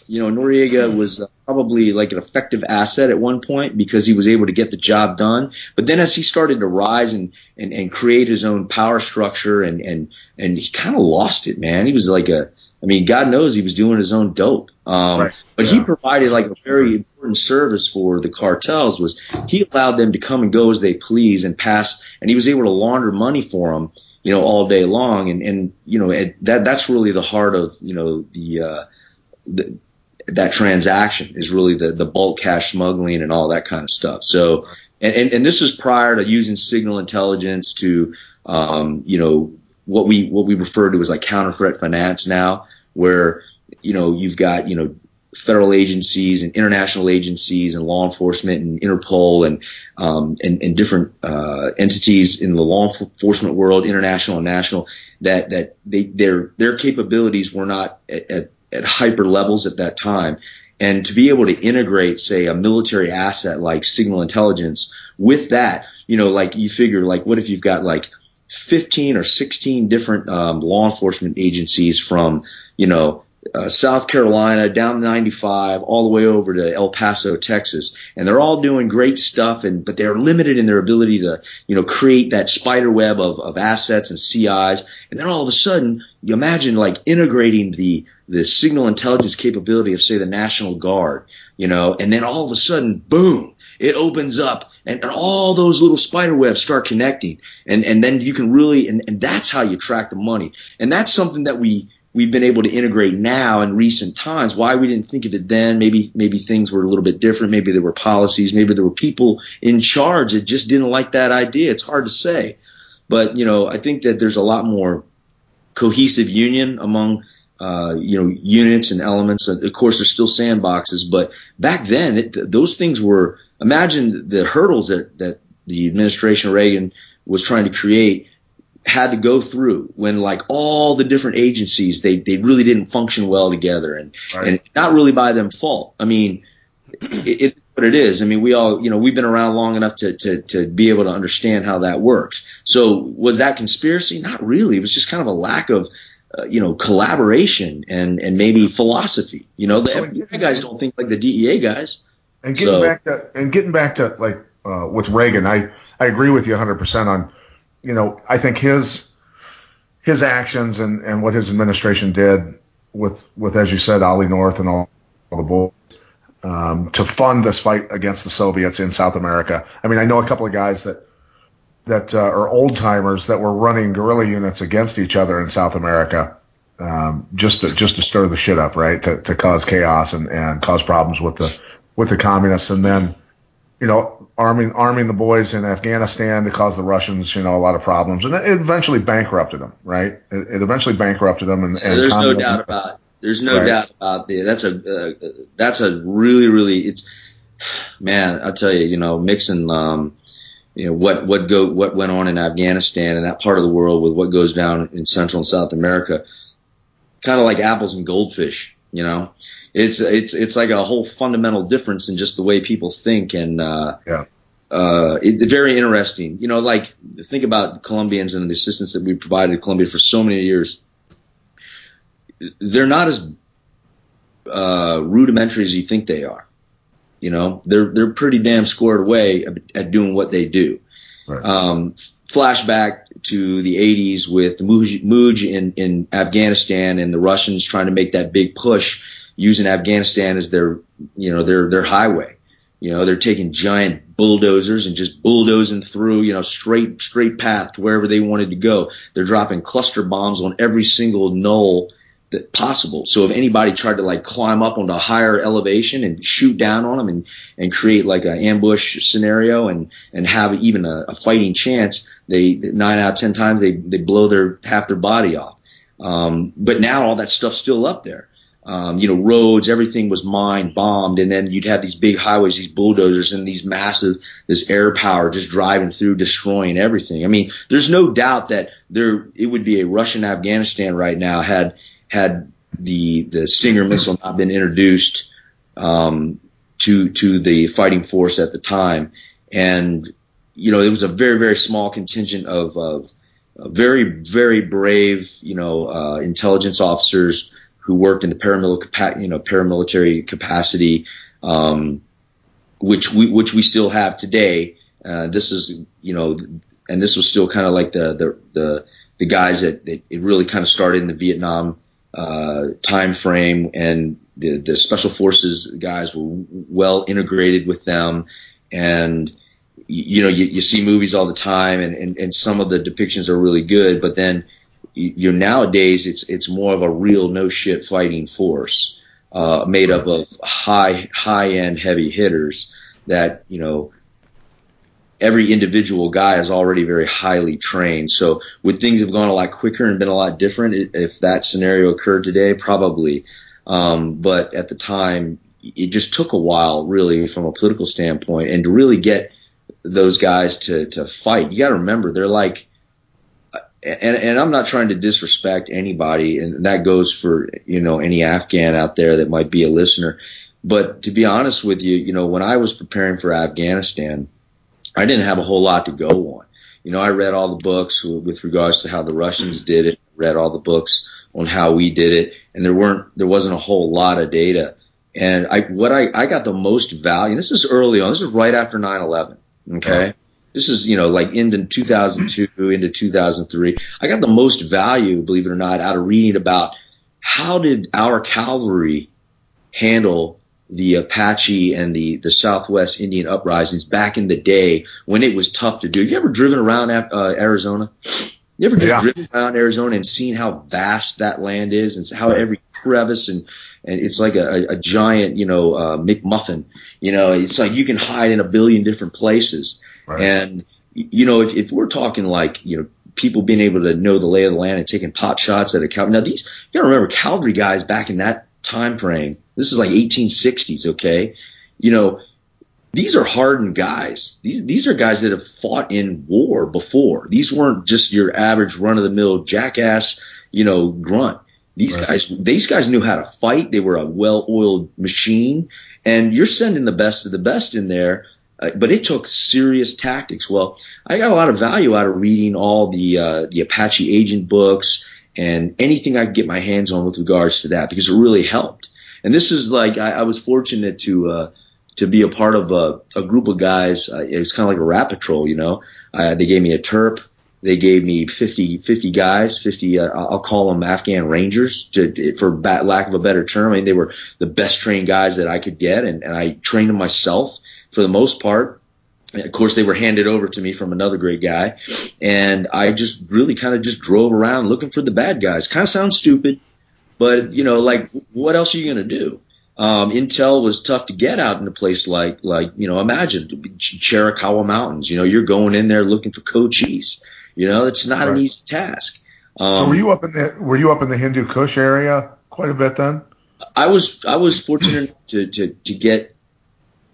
you know, Noriega was uh, probably like an effective asset at one point because he was able to get the job done. But then as he started to rise and and, and create his own power structure and and and he kind of lost it, man. He was like a. I mean, God knows he was doing his own dope. Um, right. But yeah. he provided like a very important service for the cartels was he allowed them to come and go as they please and pass, and he was able to launder money for them you know, all day long. And, and, you know, it, that, that's really the heart of, you know, the, uh, the, that transaction is really the, the bulk cash smuggling and all that kind of stuff. So, and, and, and this is prior to using signal intelligence to, um, you know, what we, what we refer to as like counter threat finance now, where, you know, you've got, you know, federal agencies and international agencies and law enforcement and Interpol and um, and, and, different uh, entities in the law enforcement world, international and national, that that they their their capabilities were not at, at, at hyper levels at that time. And to be able to integrate, say, a military asset like signal intelligence with that, you know, like you figure, like, what if you've got like 15 or 16 different um, law enforcement agencies from, you know, uh, South Carolina, down 95, all the way over to El Paso, Texas, and they're all doing great stuff. And but they're limited in their ability to, you know, create that spider web of, of assets and CIs. And then all of a sudden, you imagine like integrating the the signal intelligence capability of say the National Guard, you know, and then all of a sudden, boom, it opens up and, and, all those little spider webs start connecting and, and then you can really and, and that's how you track the money and that's something that we we've been able to integrate now in recent times. Why we didn't think of it then? Maybe maybe things were a little bit different. Maybe there were policies. Maybe there were people in charge that just didn't like that idea. It's hard to say, but you know I think that there's a lot more cohesive union among uh, you know, units and elements. Of course, there's still sandboxes, but back then, it, those things were. Imagine the hurdles that that the administration Reagan was trying to create had to go through when like all the different agencies they they really didn't function well together and right. and not really by them fault. I mean, it, it's what it is. I mean, we all you know we've been around long enough to to to be able to understand how that works. So was that conspiracy? Not really. It was just kind of a lack of uh, you know collaboration and and maybe philosophy. You know, the FBI guys don't think like the DEA guys. And getting so, back to and getting back to like uh, with Reagan, I I agree with you 100 percent on you know, I think his his actions and, and what his administration did with with as you said, Ollie North and all, all the boys um, to fund this fight against the Soviets in South America. I mean, I know a couple of guys that that uh, are old timers that were running guerrilla units against each other in South America, um, just to just to stir the shit up, right? To, to cause chaos and, and cause problems with the with the communists, and then you know, arming arming the boys in Afghanistan to cause the Russians, you know, a lot of problems, and it eventually bankrupted them, right? It, it eventually bankrupted them, and, and there's no doubt about it. There's no right. doubt about the That's a uh, that's a really really it's man. I'll tell you, you know, mixing um, you know what what go what went on in Afghanistan and that part of the world with what goes down in Central and South America, kind of like apples and goldfish, you know it's it's it's like a whole fundamental difference in just the way people think and uh, yeah. Uh, it, very interesting. You know, like think about the Colombians and the assistance that we provided Colombia for so many years. They're not as uh, rudimentary as you think they are. You know, they're they're pretty damn squared away at doing what they do. Right. Um, flashback to the 80s with the Muj in, in Afghanistan and the Russians trying to make that big push using Afghanistan as their, you know, their, their highway. You know, they're taking giant bulldozers and just bulldozing through, you know, straight, straight path to wherever they wanted to go. They're dropping cluster bombs on every single knoll that possible. So if anybody tried to like climb up onto a higher elevation and shoot down on them and, and create like an ambush scenario and, and have even a, a fighting chance, they, nine out of 10 times, they, they blow their, half their body off. Um, but now all that stuff's still up there um, you know, roads, everything was mined, bombed, and then you'd have these big highways, these bulldozers, and these massive, this air power just driving through, destroying everything. I mean, there's no doubt that there, it would be a Russian Afghanistan right now had, had the, the Stinger missile not been introduced, um, to, to the fighting force at the time. And, you know, it was a very, very small contingent of, of, very, very brave, you know, uh, intelligence officers who worked in the paramilitary, you know, paramilitary capacity, um, which we which we still have today. Uh, this is you know, and this was still kind of like the the the, the guys that, that it really kind of started in the Vietnam uh, time frame, and the the special forces guys were well integrated with them, and you know you, you see movies all the time, and, and and some of the depictions are really good, but then you know, nowadays it's it's more of a real no shit fighting force uh, made up of high high end heavy hitters that you know every individual guy is already very highly trained. So would things have gone a lot quicker and been a lot different if that scenario occurred today? Probably. Um, but at the time, it just took a while, really, from a political standpoint, and to really get those guys to to fight. You got to remember, they're like and, and I'm not trying to disrespect anybody, and that goes for you know any Afghan out there that might be a listener. But to be honest with you, you know, when I was preparing for Afghanistan, I didn't have a whole lot to go on. You know, I read all the books with regards to how the Russians did it, read all the books on how we did it, and there weren't there wasn't a whole lot of data. And I what I I got the most value. This is early on. This is right after 9/11. Okay. Uh-huh. This is, you know, like into 2002, into 2003. I got the most value, believe it or not, out of reading about how did our cavalry handle the Apache and the, the Southwest Indian uprisings back in the day when it was tough to do. Have you ever driven around uh, Arizona? You ever just yeah. driven around Arizona and seen how vast that land is and how every crevice and and it's like a, a giant, you know, uh, McMuffin. You know, it's like you can hide in a billion different places. Right. And you know, if, if we're talking like you know people being able to know the lay of the land and taking pot shots at a cow. Now these, you gotta remember cavalry guys back in that time frame. This is like 1860s, okay? You know, these are hardened guys. These these are guys that have fought in war before. These weren't just your average run of the mill jackass, you know, grunt. These right. guys these guys knew how to fight. They were a well oiled machine, and you're sending the best of the best in there. Uh, but it took serious tactics. Well, I got a lot of value out of reading all the uh, the Apache agent books and anything I could get my hands on with regards to that because it really helped. And this is like I, I was fortunate to uh, to be a part of a, a group of guys. Uh, it was kind of like a rat patrol, you know. Uh, they gave me a terp. They gave me 50, 50 guys, 50, uh, I'll call them Afghan Rangers to, for lack of a better term. I mean, they were the best trained guys that I could get and, and I trained them myself for the most part. Of course, they were handed over to me from another great guy, and I just really kind of just drove around looking for the bad guys. Kind of sounds stupid, but you know, like what else are you going to do? Um, Intel was tough to get out in a place like, like, you know, imagine Chiricahua Mountains. You know, you're going in there looking for Cochise. You know, it's not right. an easy task. Um, so were you up in the were you up in the Hindu Kush area quite a bit then? I was I was fortunate to to to get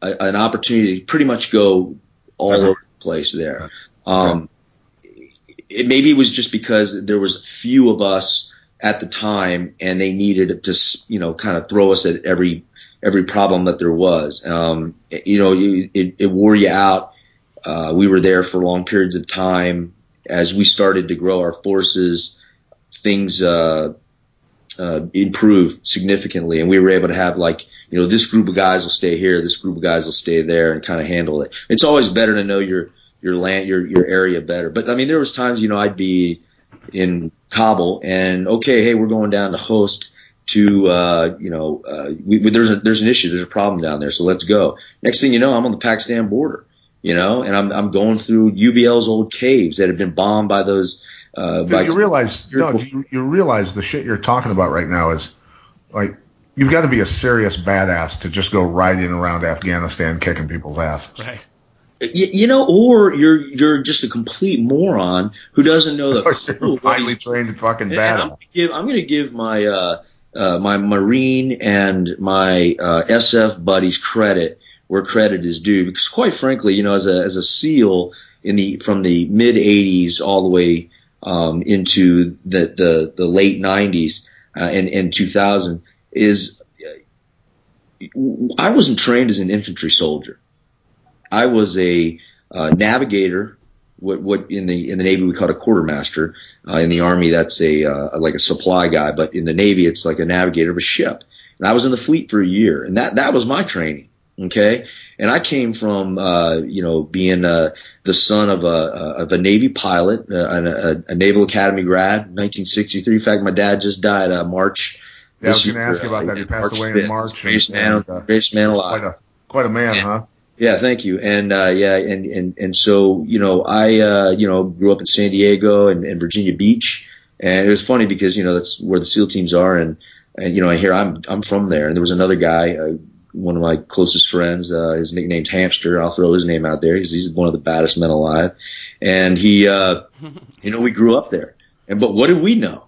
a, an opportunity to pretty much go all over the place there. Um, it maybe it was just because there was few of us at the time, and they needed to, you know, kind of throw us at every every problem that there was. Um, you know, it, it wore you out. Uh, we were there for long periods of time. As we started to grow our forces, things uh, uh, improved significantly, and we were able to have like, you know, this group of guys will stay here, this group of guys will stay there, and kind of handle it. It's always better to know your your land, your your area better. But I mean, there was times, you know, I'd be in Kabul, and okay, hey, we're going down to Khost to uh, you know, uh, we, there's a there's an issue, there's a problem down there, so let's go. Next thing you know, I'm on the Pakistan border, you know, and I'm I'm going through UBL's old caves that have been bombed by those. Uh, by you realize no, you, you realize the shit you're talking about right now is like you've got to be a serious badass to just go riding around Afghanistan kicking people's asses. Right. You, you, know, or you're you're just a complete moron who doesn't know the cool highly trained fucking badass. I'm going to give my uh, uh, my Marine and my uh, SF buddies credit where credit is due, because quite frankly, you know, as a as a SEAL in the from the mid '80s all the way um, into the, the the late '90s uh, and and 2000 is I wasn't trained as an infantry soldier. I was a uh, navigator. What, what in the in the Navy we call it a quartermaster. Uh, in the Army, that's a uh, like a supply guy, but in the Navy, it's like a navigator of a ship. And I was in the fleet for a year, and that that was my training. Okay, and I came from uh, you know being uh, the son of a of a Navy pilot, uh, a, a Naval Academy grad, 1963. In fact, my dad just died uh, March. Yeah, I was going to ask you about that. He passed March away 5th. in March. Greatest man, uh, greatest man alive. Quite a quite a man, huh? Yeah, thank you. And uh, yeah, and and and so you know, I uh, you know grew up in San Diego and, and Virginia Beach, and it was funny because you know that's where the SEAL teams are, and and you know, I hear I'm I'm from there, and there was another guy, uh, one of my closest friends, uh, his nickname's Hamster. I'll throw his name out there because he's one of the baddest men alive, and he, uh, you know, we grew up there, and but what did we know?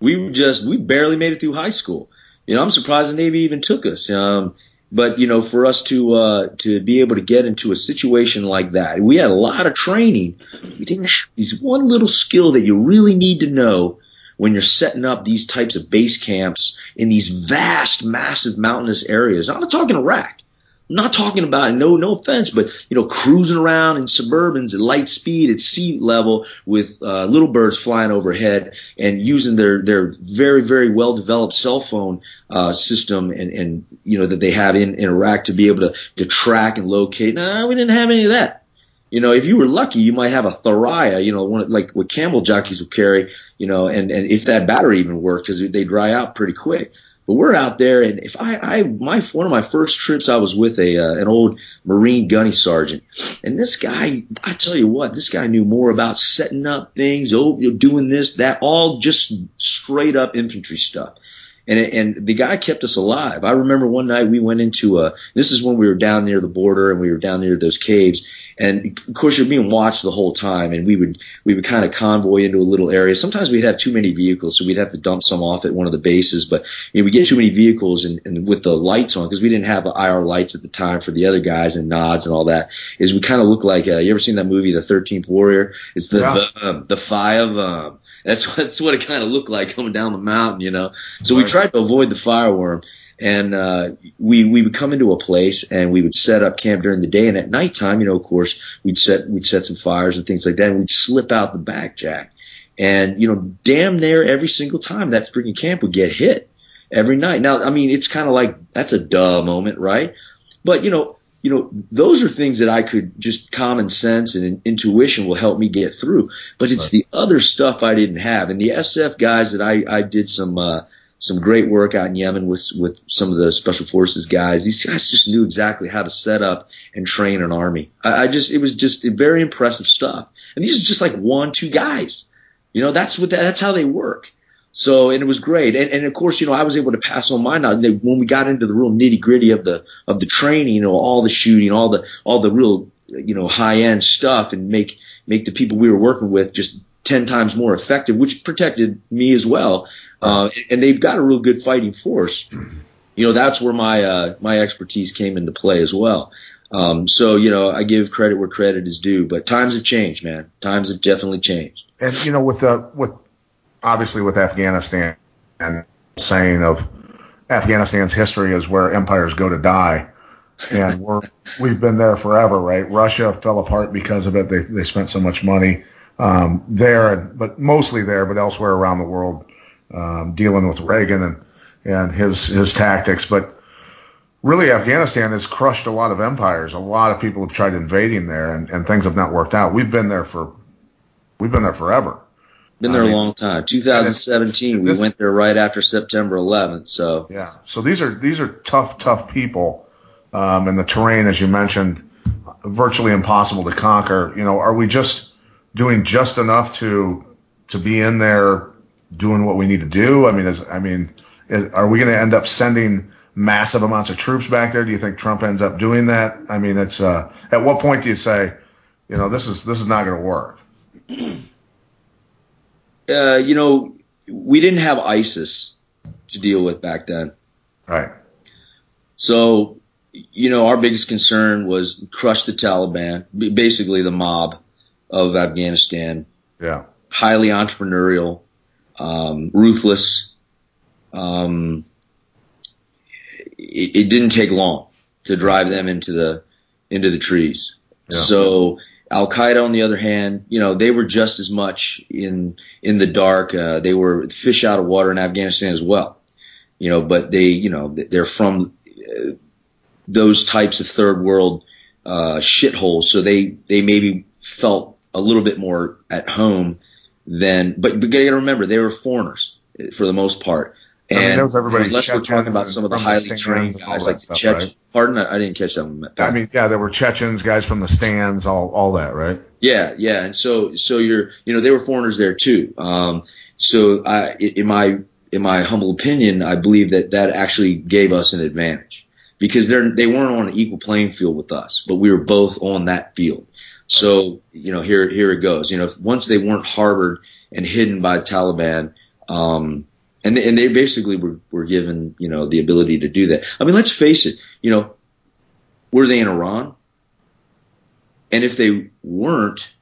We just we barely made it through high school. You know, I'm surprised the Navy even took us. Um, but you know, for us to uh, to be able to get into a situation like that, we had a lot of training. We didn't have these one little skill that you really need to know when you're setting up these types of base camps in these vast, massive mountainous areas. I'm not talking Iraq. I'm not talking about no no offense, but you know, cruising around in Suburbans at light speed at sea level with uh, little birds flying overhead and using their their very very well developed cell phone uh, system and and you know that they have in, in Iraq to be able to to track and locate. No, we didn't have any of that. You know, if you were lucky, you might have a Thuraya, you know, one like what camel jockeys would carry, you know, and, and if that battery even worked, because they dry out pretty quick. But we're out there, and if I, I, my one of my first trips, I was with a uh, an old Marine gunny sergeant, and this guy, I tell you what, this guy knew more about setting up things, oh, you're doing this, that, all just straight up infantry stuff. And, and the guy kept us alive. I remember one night we went into a, this is when we were down near the border and we were down near those caves and of course you're being watched the whole time. And we would we would kind of convoy into a little area. Sometimes we'd have too many vehicles, so we'd have to dump some off at one of the bases. But you know, we get too many vehicles and, and with the lights on because we didn't have the IR lights at the time for the other guys and nods and all that. Is we kind of look like uh, you ever seen that movie The Thirteenth Warrior? It's the Yeah. the, um, the five. Um, that's that's what it kind of looked like coming down the mountain, you know. So we tried to avoid the fireworm, and uh, we we would come into a place and we would set up camp during the day, and at nighttime, you know, of course, we'd set we'd set some fires and things like that, and we'd slip out the back, Jack, and you know, damn near every single time that freaking camp would get hit every night. Now, I mean, it's kind of like that's a duh moment, right? But you know, you know, those are things that I could just common sense and intuition will help me get through. But it's the other stuff I didn't have. And the SF guys that I, I did some, uh, some great work out in Yemen with, with some of the special forces guys. These guys just knew exactly how to set up and train an army. I, I just, it was just very impressive stuff. And these are just like one, two guys. You know, that's what, that's how they work. So, and it was great. And, and of course, you know, I was able to pass on my knowledge. When we got into the real nitty gritty of the, of the training, you know, all the shooting, all the, all the real, you know, high end stuff and make, make the people we were working with just 10 times more effective, which protected me as well. Uh, and they've got a real good fighting force. You know, that's where my, uh, my expertise came into play as well. Um, so, you know, I give credit where credit is due, but times have changed, man. Times have definitely changed. and you know with the with obviously with Afghanistan and saying of Afghanistan's history is where empires go to die, and we're we've been there forever, right? Russia fell apart because of it. They they spent so much money um, there, but mostly there, but elsewhere around the world, um, dealing with Reagan and and his his tactics, but. Really, Afghanistan has crushed a lot of empires. A lot of people have tried invading there, and, and things have not worked out. We've been there for, we've been there forever. Been I there mean- a long time. 2017, we went there right after September 11th. So Yeah. So these are these are tough, tough people, um, and the terrain, as you mentioned, virtually impossible to conquer. You know, are we just doing just enough to to be in there doing what we need to do? I mean, is, I mean, is, are we going to end up sending massive amounts of troops back there? Do you think Trump ends up doing that? I mean, it's uh, at what point do you say, you know, this is this is not going to work? uh, you know, we didn't have ISIS to deal with back then. Right. So, you know, our biggest concern was crush the Taliban, basically the mob of Afghanistan, Yeah. highly entrepreneurial, um, ruthless. Um, it, it didn't take long to drive them into the into the trees. Yeah. So Al Qaeda, on the other hand, you know, they were just as much in in the dark. Uh, they were fish out of water in Afghanistan as well. You know, but they, you know, they're from uh, those types of third world uh, shitholes, so they they maybe felt a little bit more at home than. But but you got to remember, they were foreigners for the most part. I mean, And was everybody unless we're talking about some of the from the highly trained guys like the stuff, Chech. right? Pardon, I, I didn't catch that one. I mean, yeah, there were Chechens, guys from the stands, all all that, right? Yeah, yeah, and so so you're you know they were foreigners there too. Um, so I, in my in my humble opinion, I believe that that actually gave us an advantage because they're they weren't on an equal playing field with us, but we were both on that field. So you know here here it goes. You know once they weren't harbored and hidden by Taliban. Um, and and they basically were, were given, you know, the ability to do that. I mean, let's face it, you know, were they in Iran? And if they weren't,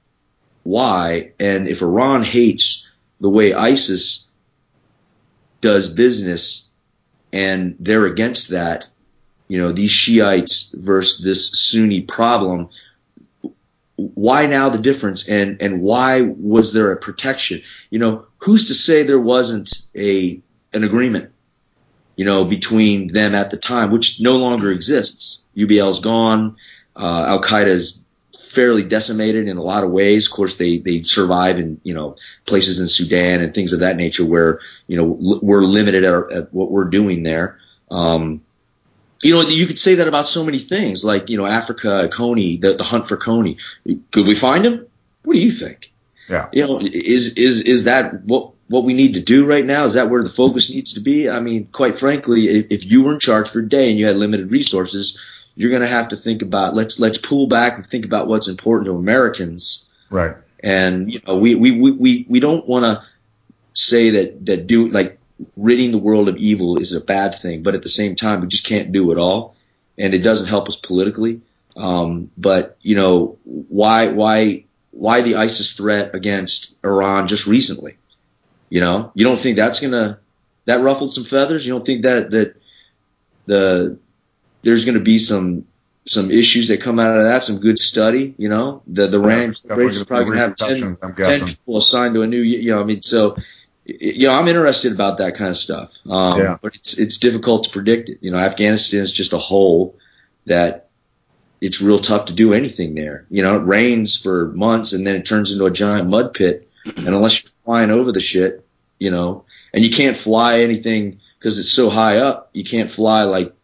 why? And if Iran hates the way ISIS does business and they're against that, you know, these Shiites versus this Sunni problem, why now the difference and, and why was there a protection? You know, who's to say there wasn't a, an agreement, you know, between them at the time, which no longer exists. UBL's gone. Uh, Al Qaeda is fairly decimated in a lot of ways. Of course, they, they survive in, you know, places in Sudan and things of that nature where, you know, l- we're limited at, at what we're doing there. Um, you know, you could say that about so many things, like, you know, Africa, Kony, the, the hunt for Kony. Could we find him? What do you think? Yeah. You know, is, is, is that what, what we need to do right now? Is that where the focus needs to be? I mean, quite frankly, if, if you were in charge for a day and you had limited resources, you're going to have to think about let's let's pull back and think about what's important to Americans. Right. And you know, we we we we, we don't want to say that that do like ridding the world of evil is a bad thing, but at the same time, we just can't do it all, and it doesn't help us politically. Um, but you know, why why why the ISIS threat against Iran just recently? You know, you don't think that's gonna that ruffled some feathers? You don't think that that the there's going to be some some issues that come out of that, some good study. You know, the the yeah, range is probably going to have 10, 10 people assigned to a new. You know, I mean, so you know, I'm interested about that kind of stuff. Um, yeah. But it's it's difficult to predict it. You know, Afghanistan is just a hole that it's real tough to do anything there. You know, it rains for months and then it turns into a giant mud pit. And unless you're flying over the shit, you know, and you can't fly anything because it's so high up, you can't fly like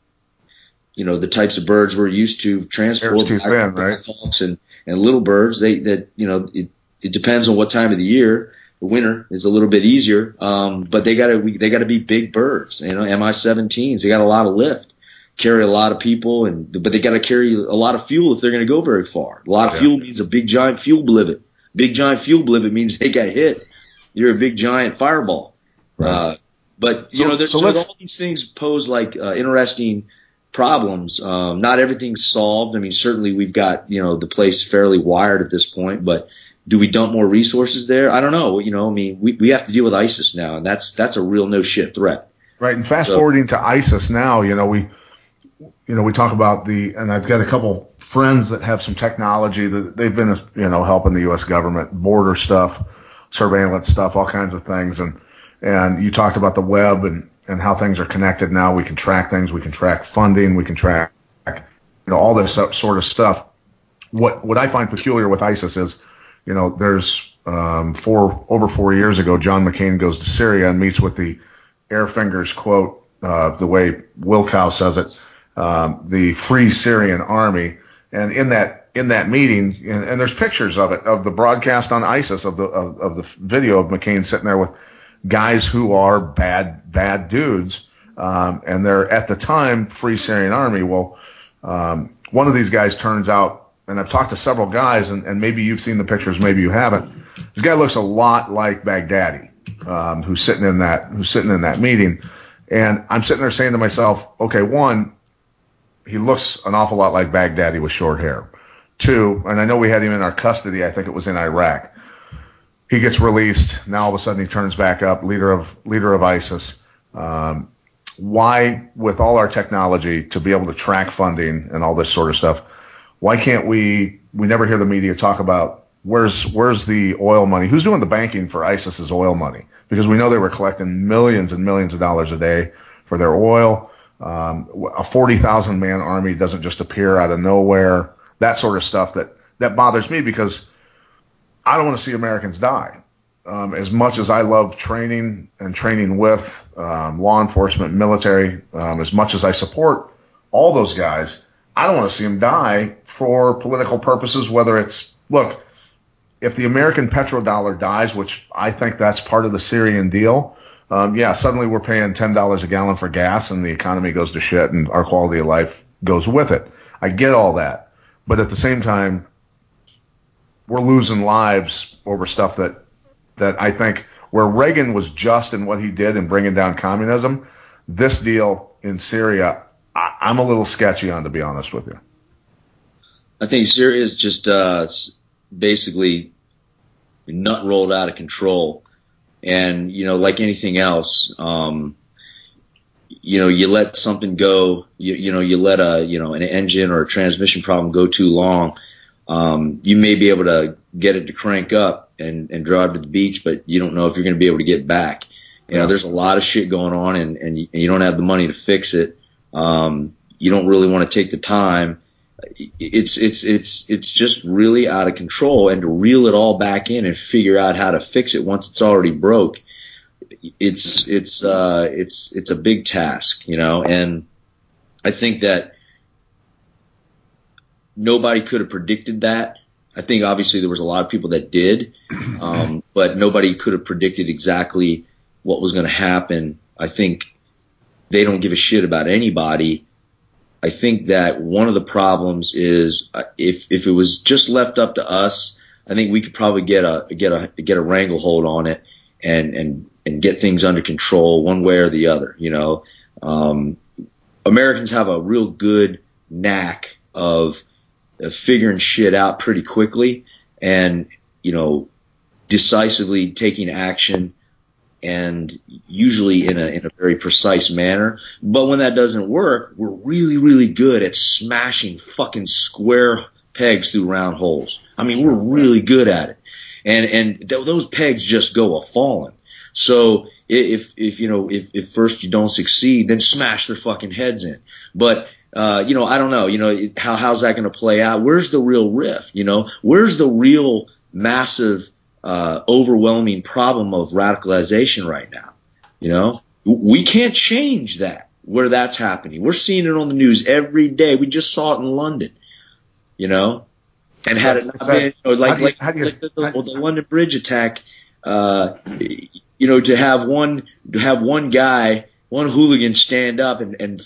you know the types of birds we're used to transport too thin, right? and and little birds. They that you know it it depends on what time of the year. The winter is a little bit easier, um, but they gotta they gotta be big birds. You know, Mi-17s. They got a lot of lift, carry a lot of people, and but they gotta carry a lot of fuel if they're gonna go very far. A lot of yeah. fuel means a big giant fuel blivet. Big giant fuel blivet means they got hit. You're a big giant fireball. Right. Uh, but you so, know, there's, so so all these things pose like uh, interesting problems. Um, not everything's solved. I mean, certainly we've got, you know, the place fairly wired at this point, but do we dump more resources there? I don't know. You know, I mean, we, we have to deal with ISIS now, and that's that's a real no shit threat. Right. And fast so, forwarding to ISIS now, you know, we you know, we talk about the, and I've got a couple friends that have some technology that they've been, you know, helping the U.S. government, border stuff, surveillance stuff, all kinds of things. And, and you talked about the web and, and how things are connected now. We can track things. We can track funding. We can track, you know, all this sort of stuff. What what I find peculiar with ISIS is, you know, there's um, four over four years ago, John McCain goes to Syria and meets with the air fingers quote uh, the way Wilkow says it, um, the Free Syrian Army, and in that in that meeting, and, and, there's pictures of it of the broadcast on ISIS of the of, of the video of McCain sitting there with guys who are bad bad dudes, um, and they're at the time Free Syrian Army. Well, um, one of these guys turns out, and I've talked to several guys, and, and maybe you've seen the pictures, maybe you haven't. This guy looks a lot like Baghdadi, um, who's sitting in that who's sitting in that meeting, and I'm sitting there saying to myself, okay, one, he looks an awful lot like Baghdadi with short hair. Two, and I know we had him in our custody. I think it was in Iraq he gets released. Now all of a sudden he turns back up, leader of leader of ISIS. Um, why, with all our technology to be able to track funding and all this sort of stuff, why can't we? We never hear the media talk about where's where's the oil money? Who's doing the banking for ISIS's oil money? Because we know they were collecting millions and millions of dollars a day for their oil. Um, a 40,000 man army doesn't just appear out of nowhere. That sort of stuff that that bothers me because I don't want to see Americans die. Um, as much as I love training and training with um, law enforcement, military, um, as much as I support all those guys, I don't want to see them die for political purposes. Whether it's look, if the American petrodollar dies, which I think that's part of the Syrian deal, um, yeah, suddenly we're paying ten dollars a gallon for gas, and the economy goes to shit, and our quality of life goes with it. I get all that, but at the same time, we're losing lives over stuff that that I think where Reagan was just in what he did in bringing down communism, this deal in Syria, I, am a little sketchy on, to be honest with you. I think Syria is just uh, basically nut rolled out of control, and you know, like anything else, um, you know, you let something go, you, you know, you let a you know an engine or a transmission problem go too long um, you may be able to get it to crank up and, and drive to the beach, but you don't know if you're going to be able to get back. You know, there's a lot of shit going on and, and, you, and you don't have the money to fix it. Um, you don't really want to take the time. It's, it's, it's, it's just really out of control and to reel it all back in and figure out how to fix it once it's already broke. It's, it's, uh, it's, it's a big task, you know, and I think that, nobody could have predicted that. I think obviously there was a lot of people that did, um, but nobody could have predicted exactly what was going to happen. I think they don't give a shit about anybody I think that one of the problems is uh, if if it was just left up to us, I think we could probably get a get a get a wrangle hold on it and and and get things under control one way or the other. You know, um, Americans have a real good knack of, of figuring shit out pretty quickly and you know decisively taking action and usually in a in a very precise manner. But when that doesn't work, we're really really good at smashing fucking square pegs through round holes. I mean, we're really good at it, and and th- those pegs just go a falling. So if if you know if if first you don't succeed, then smash their fucking heads in. But uh, you know, I don't know. You know, how how's that going to play out? Where's the real riff? You know, where's the real massive, uh, overwhelming problem of radicalization right now? You know, we can't change that where that's happening. We're seeing it on the news every day. We just saw it in London. You know, and had it not been you know, like like, like the, the, the London Bridge attack, uh, you know, to have one to have one guy, one hooligan stand up and, and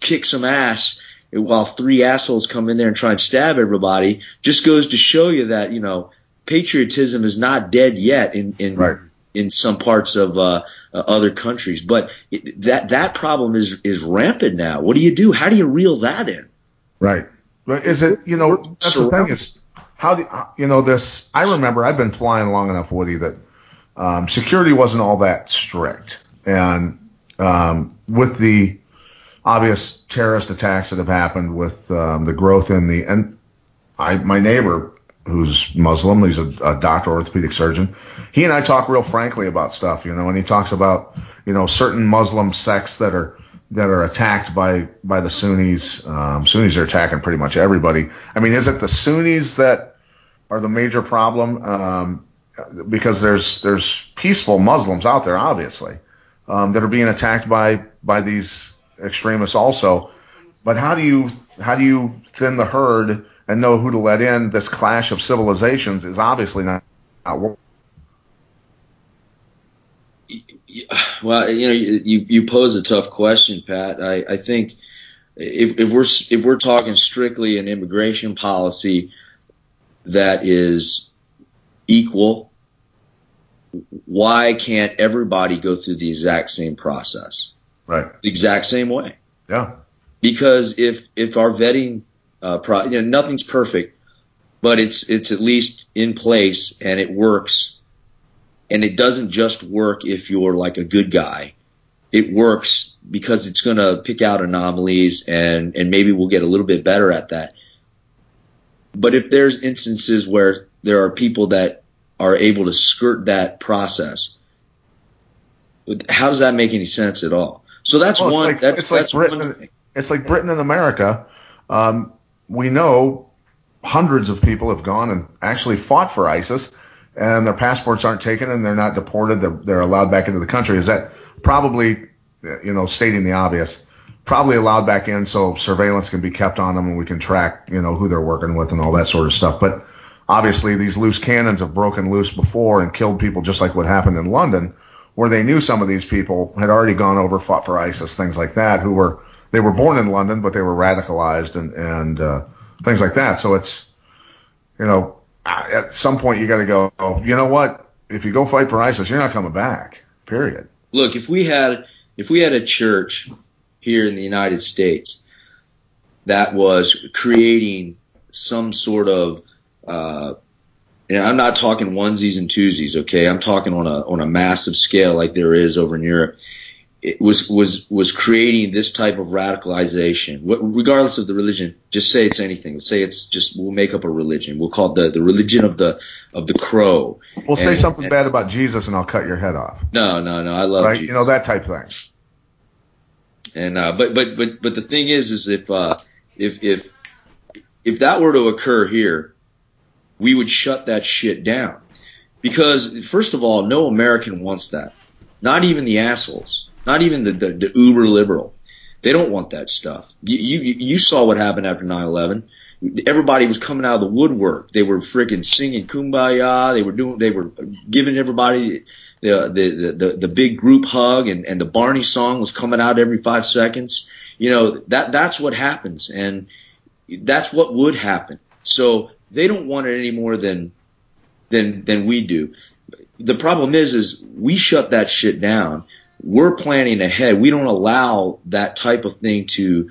kick some ass while three assholes come in there and try and stab everybody just goes to show you that you know patriotism is not dead yet in in right. in some parts of uh, uh, other countries. But it, that that problem is is rampant now. What do you do? How do you reel that in? Right. Is it you know that's the thing is how do you know this? I remember I've been flying long enough, Woody, that um, security wasn't all that strict, and um, with the obvious terrorist attacks that have happened, with um, the growth in the and I my neighbor who's Muslim, he's a, a doctor, orthopedic surgeon. He and I talk real frankly about stuff, you know, and he talks about you know certain Muslim sects that are that are attacked by by the Sunnis. Um, Sunnis are attacking pretty much everybody. I mean, is it the Sunnis that are the major problem? Um, because there's there's peaceful Muslims out there, obviously, um, that are being attacked by by these extremists also. But how do you how do you thin the herd and know who to let in? This clash of civilizations is obviously not. not working. well, you know, you you pose a tough question, Pat. I, I think if if we're if we're talking strictly an immigration policy that is equal why can't everybody go through the exact same process? Right. The exact same way. Yeah. Because if if our vetting, uh, pro, you know, nothing's perfect, but it's it's at least in place and it works. And it doesn't just work if you're like a good guy. It works because it's going to pick out anomalies and and maybe we'll get a little bit better at that. But if there's instances where there are people that are able to skirt that process. How does that make any sense at all? So that's well, one. Like, that's, it's like Britain. One it's like Britain and America. Um, we know hundreds of people have gone and actually fought for ISIS, and their passports aren't taken and they're not deported. They're, they're allowed back into the country. Is that probably, you know, stating the obvious? Probably allowed back in so surveillance can be kept on them and we can track, you know, who they're working with and all that sort of stuff. But obviously these loose cannons have broken loose before and killed people just like what happened in London, where they knew some of these people had already gone over, fought for ISIS, things like that, who were they were born in London, but they were radicalized and and uh, things like that. So it's you know at some point you got to go. Oh, You know what? If you go fight for ISIS, you're not coming back. Period. Look, if we had if we had a church here in the United States that was creating some sort of uh, and I'm not talking onesies and twosies, okay? I'm talking on a on a massive scale like there is over in Europe. It was was was creating this type of radicalization, regardless of the religion. Just say it's anything. Let's say it's just we'll make up a religion. We'll call it the the religion of the of the crow. We'll and, say something and, bad about Jesus, and I'll cut your head off. No, no, no. I love right? Jesus. You know that type thing. And uh, but but but but the thing is, is if uh, if if if that were to occur here, we would shut that shit down. Because first of all, no American wants that. Not even the assholes. Not even the, the, the uber liberal. They don't want that stuff. You, you, you saw what happened after 9-11. Everybody was coming out of the woodwork. They were freaking singing kumbaya. They were doing, they were giving everybody the, the, the, the big group hug and, and the Barney song was coming out every five seconds. you know that that's what happens, and that's what would happen. So they don't want it any more than than than we do. The problem is, is we shut that shit down. We're planning ahead. We don't allow that type of thing to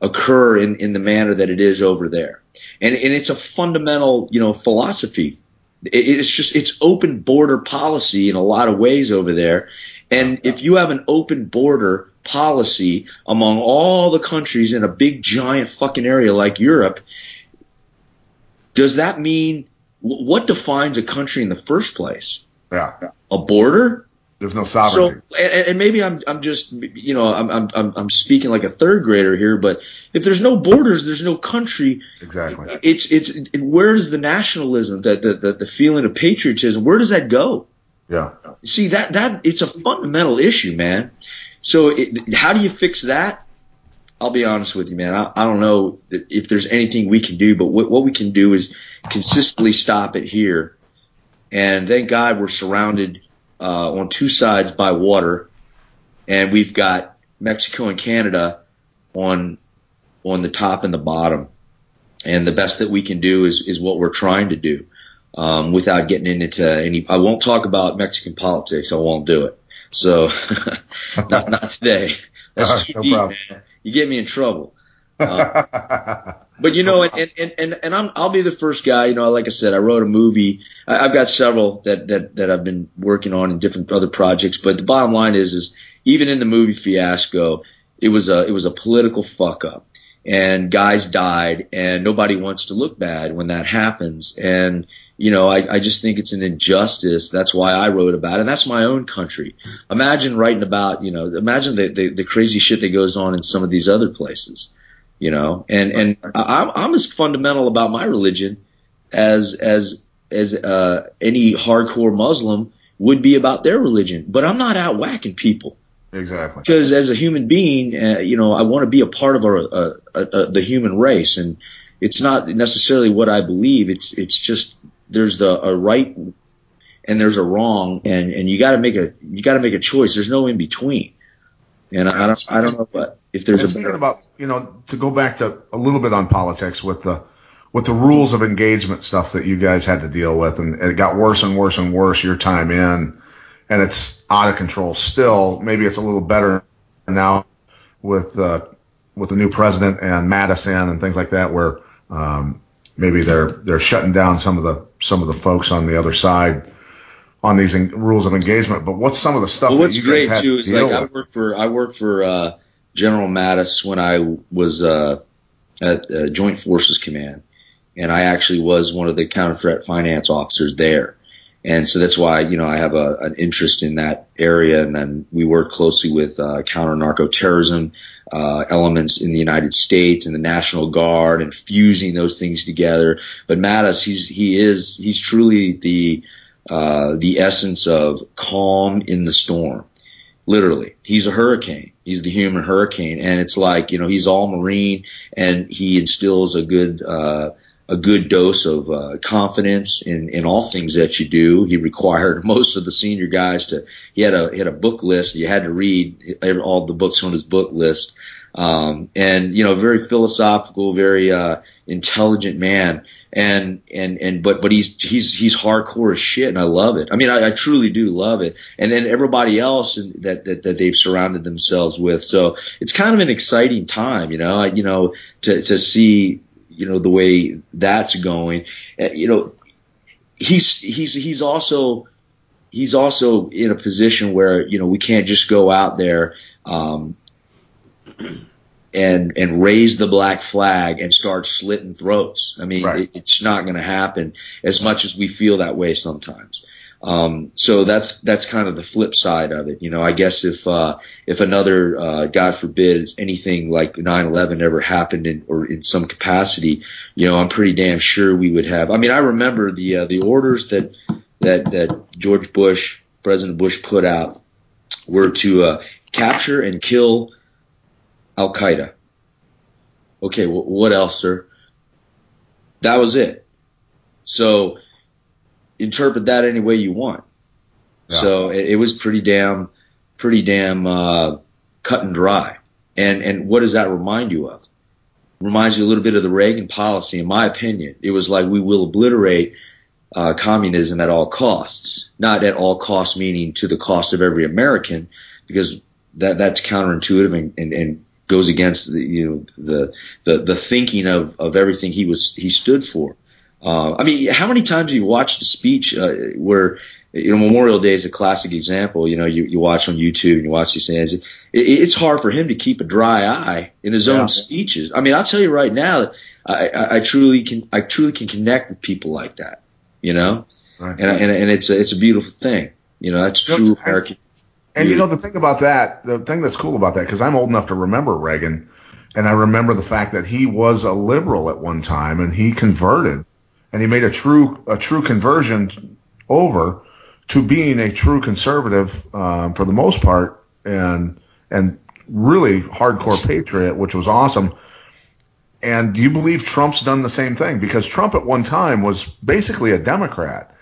occur in, in the manner that it is over there. And, and it's a fundamental, you know, philosophy. It, it's just, it's open border policy in a lot of ways over there. And if you have an open border policy among all the countries in a big giant fucking area like Europe, does that mean what defines a country in the first place? Yeah. A border? There's no sovereignty. So, and, and maybe I'm, I'm just, you know, I'm, I'm, I'm speaking like a third grader here, but if there's no borders, there's no country. Exactly. It's, it's, it, where does the nationalism, the, the, the, the feeling of patriotism, where does that go? Yeah. See that, that, it's a fundamental issue, man. So it, how do you fix that? I'll be honest with you, man. I, I don't know if there's anything we can do, but what, what we can do is consistently stop it here. And thank God we're surrounded uh, on two sides by water, and we've got Mexico and Canada on on the top and the bottom. And the best that we can do is is what we're trying to do, um, without getting into any. I won't talk about Mexican politics. I won't do it. So, not not today. That's too no deep, problem. man. You get me in trouble. Uh, but you know, and, and, and, and I'm, I'll be the first guy, you know, like I said, I wrote a movie. I, I've got several that, that, that I've been working on in different other projects. But the bottom line is, is even in the movie fiasco, it was a, it was a political fuck up and guys died and nobody wants to look bad when that happens. And, you know, I, I just think it's an injustice. That's why I wrote about it. And that's my own country. Imagine writing about, you know, imagine the, the, the crazy shit that goes on in some of these other places you know? And and I'm, I'm as fundamental about my religion as as as uh, any hardcore muslim would be about their religion. But i'm not out whacking people. Exactly. because as a human being uh, you know i want to be a part of our, uh, uh, uh, the human race. And it's not necessarily what i believe. It's it's just there's the a right and there's a wrong. And and you got to make a you got to make a choice. There's no in between and I don't I don't know what if there's a speaking about, you know, to go back to a little bit on politics with the with the rules of engagement stuff that you guys had to deal with, and it got worse and worse and worse your time in, and it's out of control still. Maybe it's a little better now with uh, with the new president and Mattis and things like that, where um, maybe they're they're shutting down some of the some of the folks on the other side on these en- rules of engagement. But what's some of the stuff Well, that what's great had too to is like I with? worked for I worked for uh, General Mattis when I was uh, at uh, Joint Forces Command, and I actually was one of the counter threat finance officers there. And so that's why, you know, I have a, an interest in that area. And then we work closely with uh, counter narco terrorism uh, elements in the United States and the National Guard and fusing those things together. But Mattis, he's, he is, he's truly the, uh, the essence of calm in the storm. Literally, he's a hurricane. He's the human hurricane, and it's like you know he's all marine, and he instills a good uh, a good dose of uh, confidence in in all things that you do. He required most of the senior guys to. He had a he had a book list. You had to read all the books on his book list, um, and you know very philosophical, very uh, intelligent man and and and but but he's he's he's hardcore as shit, and I love it. I mean, I, I truly do love it. And then everybody else that, that that they've surrounded themselves with. So it's kind of an exciting time, you know. You know, to to see you know the way that's going. Uh, you know, he's he's he's also he's also in a position where you know we can't just go out there. Um, and and raise the black flag and start slitting throats. I mean, Right. it, it's not going to happen as much as we feel that way sometimes. Um, so that's that's kind of the flip side of it. You know, I guess if uh, if another uh, God forbid anything like 9/11 ever happened in or in some capacity, you know, I'm pretty damn sure we would have. I mean, I remember the uh, the orders that that that George Bush, President Bush, put out were to uh, capture and kill Al Qaeda. Okay, wh- what else, sir? That was it. So interpret that any way you want. Yeah. So it, it was pretty damn, pretty damn uh, cut and dry. And and what does that remind you of? Reminds you a little bit of the Reagan policy, in my opinion. It was like we will obliterate uh, communism at all costs, not at all costs meaning to the cost of every American, because that that's counterintuitive and, and, and goes against the you know the the, the thinking of, of everything he was he stood for. Uh, I mean, how many times have you watched a speech uh, where you know Memorial Day is a classic example. You know, you, you watch on YouTube and you watch these things. It, it, it's hard for him to keep a dry eye in his yeah. own speeches. I mean, I'll tell you right now, I, I, I truly can I truly can connect with people like that. You know, right. and and and it's a, it's a beautiful thing. You know, that's true American. And you know the thing about that, the thing that's cool about that, because I'm old enough to remember Reagan, and I remember the fact that he was a liberal at one time, and he converted, and he made a true a true conversion over to being a true conservative um, for the most part, and and really hardcore patriot, which was awesome. And do you believe Trump's done the same thing? Because Trump at one time was basically a Democrat,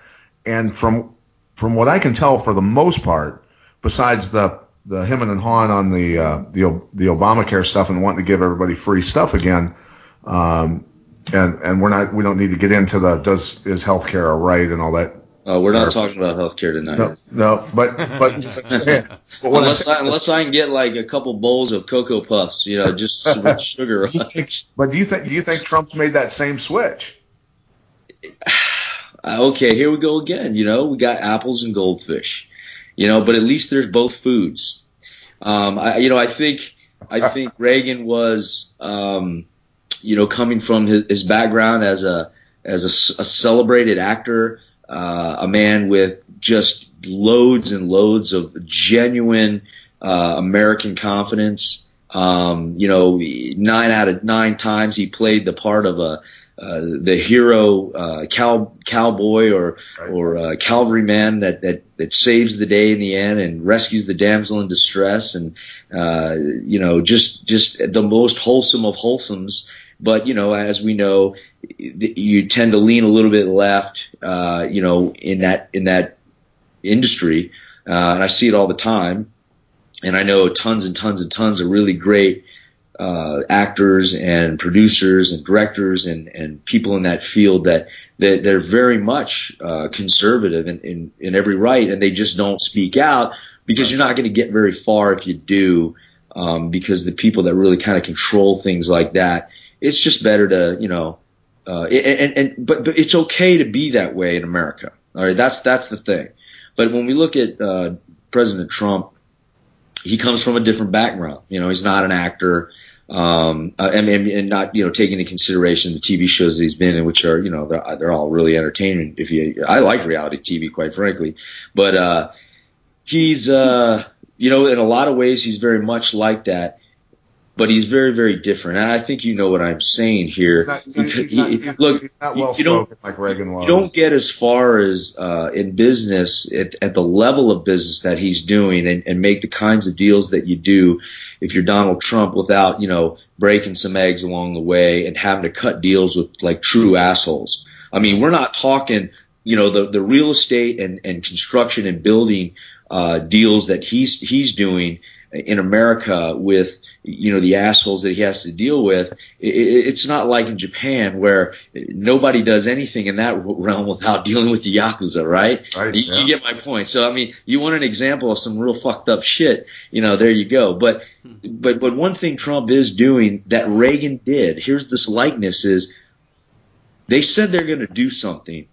and from from what I can tell, for the most part, besides the the him and Han on the uh, the the Obamacare stuff and wanting to give everybody free stuff again, um, and and we're not we don't need to get into the does is healthcare a right and all that. Uh, we're not talking about healthcare tonight. No, no, but but, but unless I, unless I can get like a couple bowls of cocoa puffs, you know, just with sugar. but do you think do you think Trump's made that same switch? okay, here we go again. You know, we got apples and goldfish you know, but at least there's both foods. Um, I, you know, I think, I think Reagan was, um, you know, coming from his, his background as a, as a, a celebrated actor, uh, a man with just loads and loads of genuine, uh, American confidence. Um, you know, nine out of nine times he played the part of a, uh, the hero uh, cow cowboy or right. or uh, cavalryman that that that saves the day in the end and rescues the damsel in distress and uh, you know just just the most wholesome of wholesomes. But you know, as we know, you tend to lean a little bit left, uh, you know, in that in that industry, uh, and I see it all the time. And I know tons and tons and tons of really great uh, actors and producers and directors and, and people in that field that, that they're very much uh, conservative in, in, in every right, and they just don't speak out because you're not going to get very far if you do. Um, because the people that really kind of control things like that, it's just better to you know, uh, and, and but but it's okay to be that way in America. All right, that's that's the thing. But when we look at uh, President Trump, he comes from a different background. You know, he's not an actor um, uh, and, and, not you know taking into consideration the TV shows that he's been in, which are you know they're, they're all really entertaining. If you, I like reality TV, quite frankly, but uh, he's uh, you know in a lot of ways he's very much like that but he's very, very different. And I think you know what I'm saying here. He's not, he's not, he's look, well you don't, like. You don't get as far as uh, in business at, at, the level of business that he's doing and, and make the kinds of deals that you do if you're Donald Trump without, you know, breaking some eggs along the way and having to cut deals with like true assholes. I mean, we're not talking, you know, the, the real estate and, and construction and building uh, deals that he's he's doing in America with you know the assholes that he has to deal with. it's not like in Japan where nobody does anything in that realm without dealing with the yakuza, right? right you, yeah. you, get my point. So I mean, you want an example of some real fucked up shit, you know? There you go. But but but one thing Trump is doing that Reagan did. Here's this likeness is they said they're going to do something,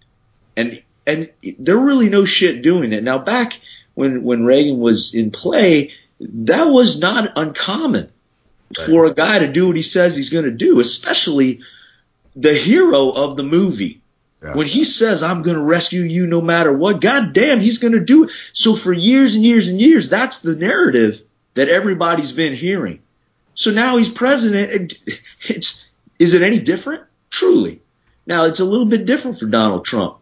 and and they're really no shit doing it. Now back when when Reagan was in play that was not uncommon right. for a guy to do what he says he's going to do, especially the hero of the movie. Yeah. When he says, I'm going to rescue you no matter what, God damn, he's going to do it. So for years and years and years, that's the narrative that everybody's been hearing. So now he's president. It's, is it any different? Truly. Now it's a little bit different for Donald Trump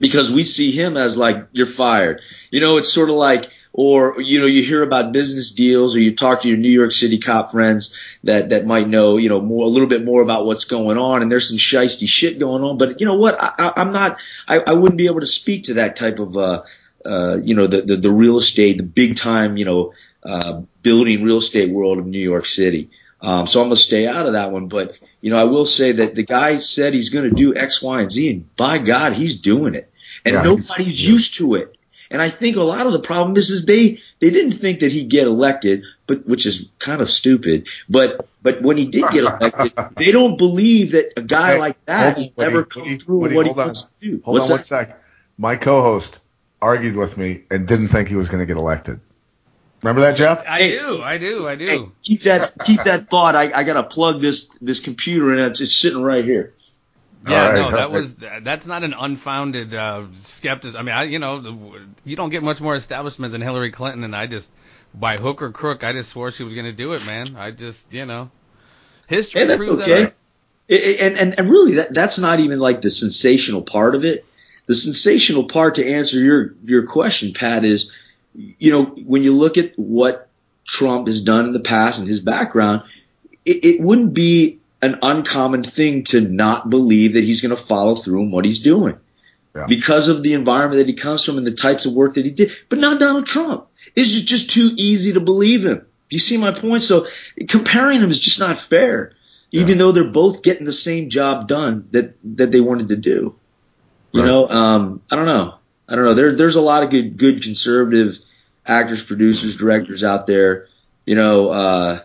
because we see him as like, you're fired. You know, it's sort of like, or you know you hear about business deals or you talk to your New York City cop friends that that might know you know more a little bit more about what's going on and there's some shisty shit going on but you know what I, am not I, I wouldn't be able to speak to that type of uh, uh, you know the, the the real estate the big time you know uh, building real estate world of New York City. Um, so I'm gonna stay out of that one. But you know, I will say that the guy said he's gonna do X, Y, and Z, and by God, he's doing it, and Yeah, nobody's yeah. used to it. And I think a lot of the problem is, is they they didn't think that he'd get elected, but which is kind of stupid. But but when he did get elected, they don't believe that a guy Hey, like that will ever Woody, come Woody, through Woody, what he on. wants to do. Hold What's on one sec. My co-host argued with me and didn't think he was going to get elected. Remember that, Jeff? I do, I do, I do. Hey, keep that keep that thought. I, I gotta plug this this computer and it's, it's sitting right here. Yeah, All right, no, that was that's not an unfounded uh, skepticism. I mean, I, you know, you don't get much more establishment than Hillary Clinton, and I just, by hook or crook, I just swore she was going to do it, man. I just, you know, history Hey, that's proves okay. that. It- it- and, and and really that that's not even like the sensational part of it. The sensational part to answer your your question, Pat, is you know when you look at what Trump has done in the past and his background, it, it wouldn't be an uncommon thing to not believe that he's going to follow through on what he's doing Yeah. because of the environment that he comes from and the types of work that he did. But not Donald Trump. It's just too easy to believe him. Do you see my point? So comparing them is just not fair, even though they're both getting the same job done that that they wanted to do. You Right. know, um, I don't know. I don't know. There, there's a lot of good, good conservative actors, producers, directors out there. You know, uh,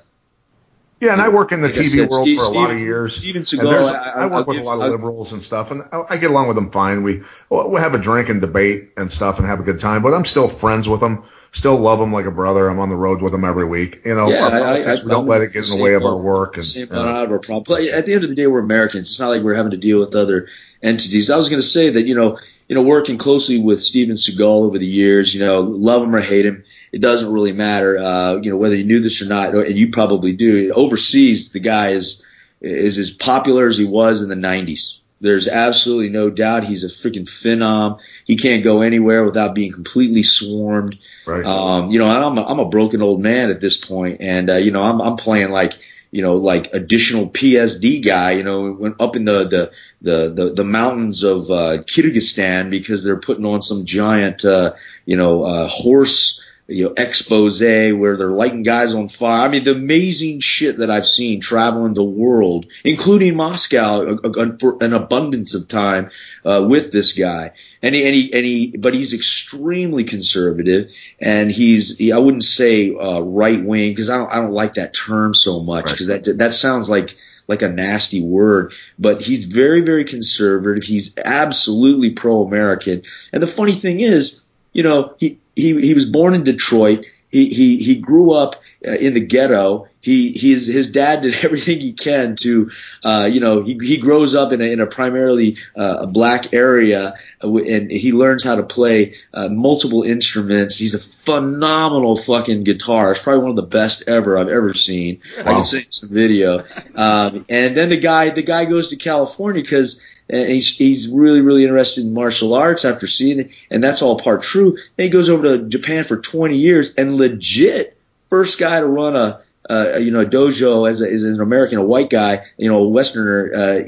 Yeah, and I work in the like TV said, world Steve- for a lot of years. Steven Seagal. I, I, work I'll with give- a lot of I'll- liberals and stuff, and I, I get along with them fine. We we have a drink and debate and stuff and have a good time, but I'm still friends with them. Still love them like a brother. I'm on the road with them every week. You know, Yeah, I- I- politics, I- we don't I'm let it get in the way of our work. And, Same, you know. I don't have a problem. But at the end of the day, we're Americans. It's not like we're having to deal with other entities. I was going to say that you know, you know, working closely with Steven Seagal over the years, you know, love him or hate him, it doesn't really matter. Uh, you know, whether you knew this or not, and you probably do. Overseas, the guy is is as popular as he was in the '90s. There's absolutely no doubt he's a freaking phenom. He can't go anywhere without being completely swarmed. Right. Um, you know, I'm a, I'm a broken old man at this point, and uh, you know, I'm I'm playing like you know like additional PSD guy. You know, went up in the the the the, the mountains of uh, Kyrgyzstan because they're putting on some giant uh, you know uh, horse you know expose where they're lighting guys on fire. I mean, the amazing shit that I've seen traveling the world, including Moscow, uh, uh, for an abundance of time uh, with this guy. And he, and he, and he, but he's extremely conservative, and he's, he, I wouldn't say uh, right wing because I don't, I don't like that term so much Right. because that that sounds like like a nasty word. But he's very, very conservative. He's absolutely pro-American. And the funny thing is, you know, he he he was born in Detroit. He he he grew up uh, in the ghetto. He his his dad did everything he can to, uh, you know, he he grows up in a in a primarily uh, a black area, uh, and he learns how to play uh, multiple instruments. He's a phenomenal fucking guitarist, probably one of the best ever I've ever seen. I Wow. can send you some video. Um, and then the guy the guy goes to California because and he's he's really really interested in martial arts after seeing it, and that's all part true. Then he goes over to Japan for 20 years and legit first guy to run a. Uh, you know, a dojo as, a, as an American, a white guy, you know, a Westerner, uh,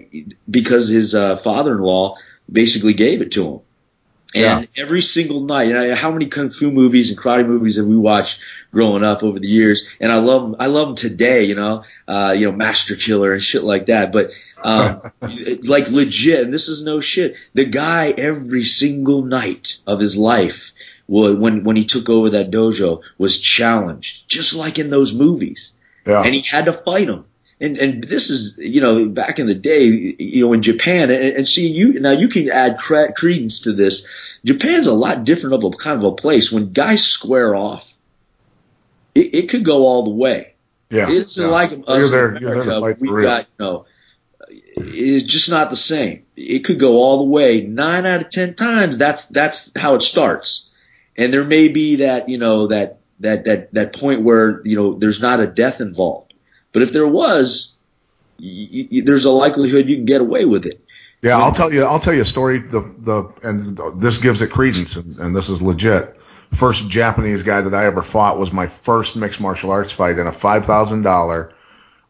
because his uh, father-in-law basically gave it to him. And every single night, you know, how many kung fu movies and karate movies have we watched growing up over the years? And I love them. I love them today. You know, uh, you know, Master Killer and shit like that. But um, like legit, and this is no shit. The guy every single night of his life, when when he took over that dojo, was challenged, just like in those movies Yeah. and he had to fight him. And and this is you know back in the day you know in Japan and, and see you now you can add cre- credence to this. Japan's a lot different of a kind of a place when guys square off. It, it could go all the way. yeah. It's yeah. like us You're there- in you're there to America. we got you know it's just not the same. It could go all the way. Nine out of ten times that's that's how it starts. And there may be that you know that that that that point where you know there's not a death involved. But if there was, y- y- there's a likelihood you can get away with it. Yeah, I'll tell you. I'll tell you a story. The the and this gives it credence, and, and this is legit. First Japanese guy that I ever fought was my first mixed martial arts fight in a five thousand dollar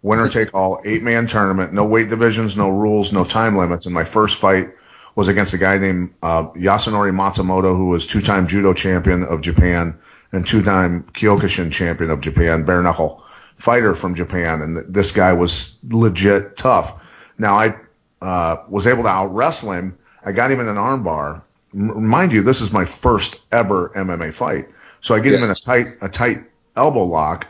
winner take all eight man tournament. No weight divisions, no rules, no time limits. And my first fight was against a guy named uh, Yasunori Matsumoto, who was two time judo champion of Japan and two-time Kyokushin champion of Japan, bare knuckle fighter from Japan, and this guy was legit tough. Now I uh, was able to out wrestle him. I got him in an armbar. M- mind you, this is my first ever MMA fight. So I get yes. him in a tight a tight elbow lock,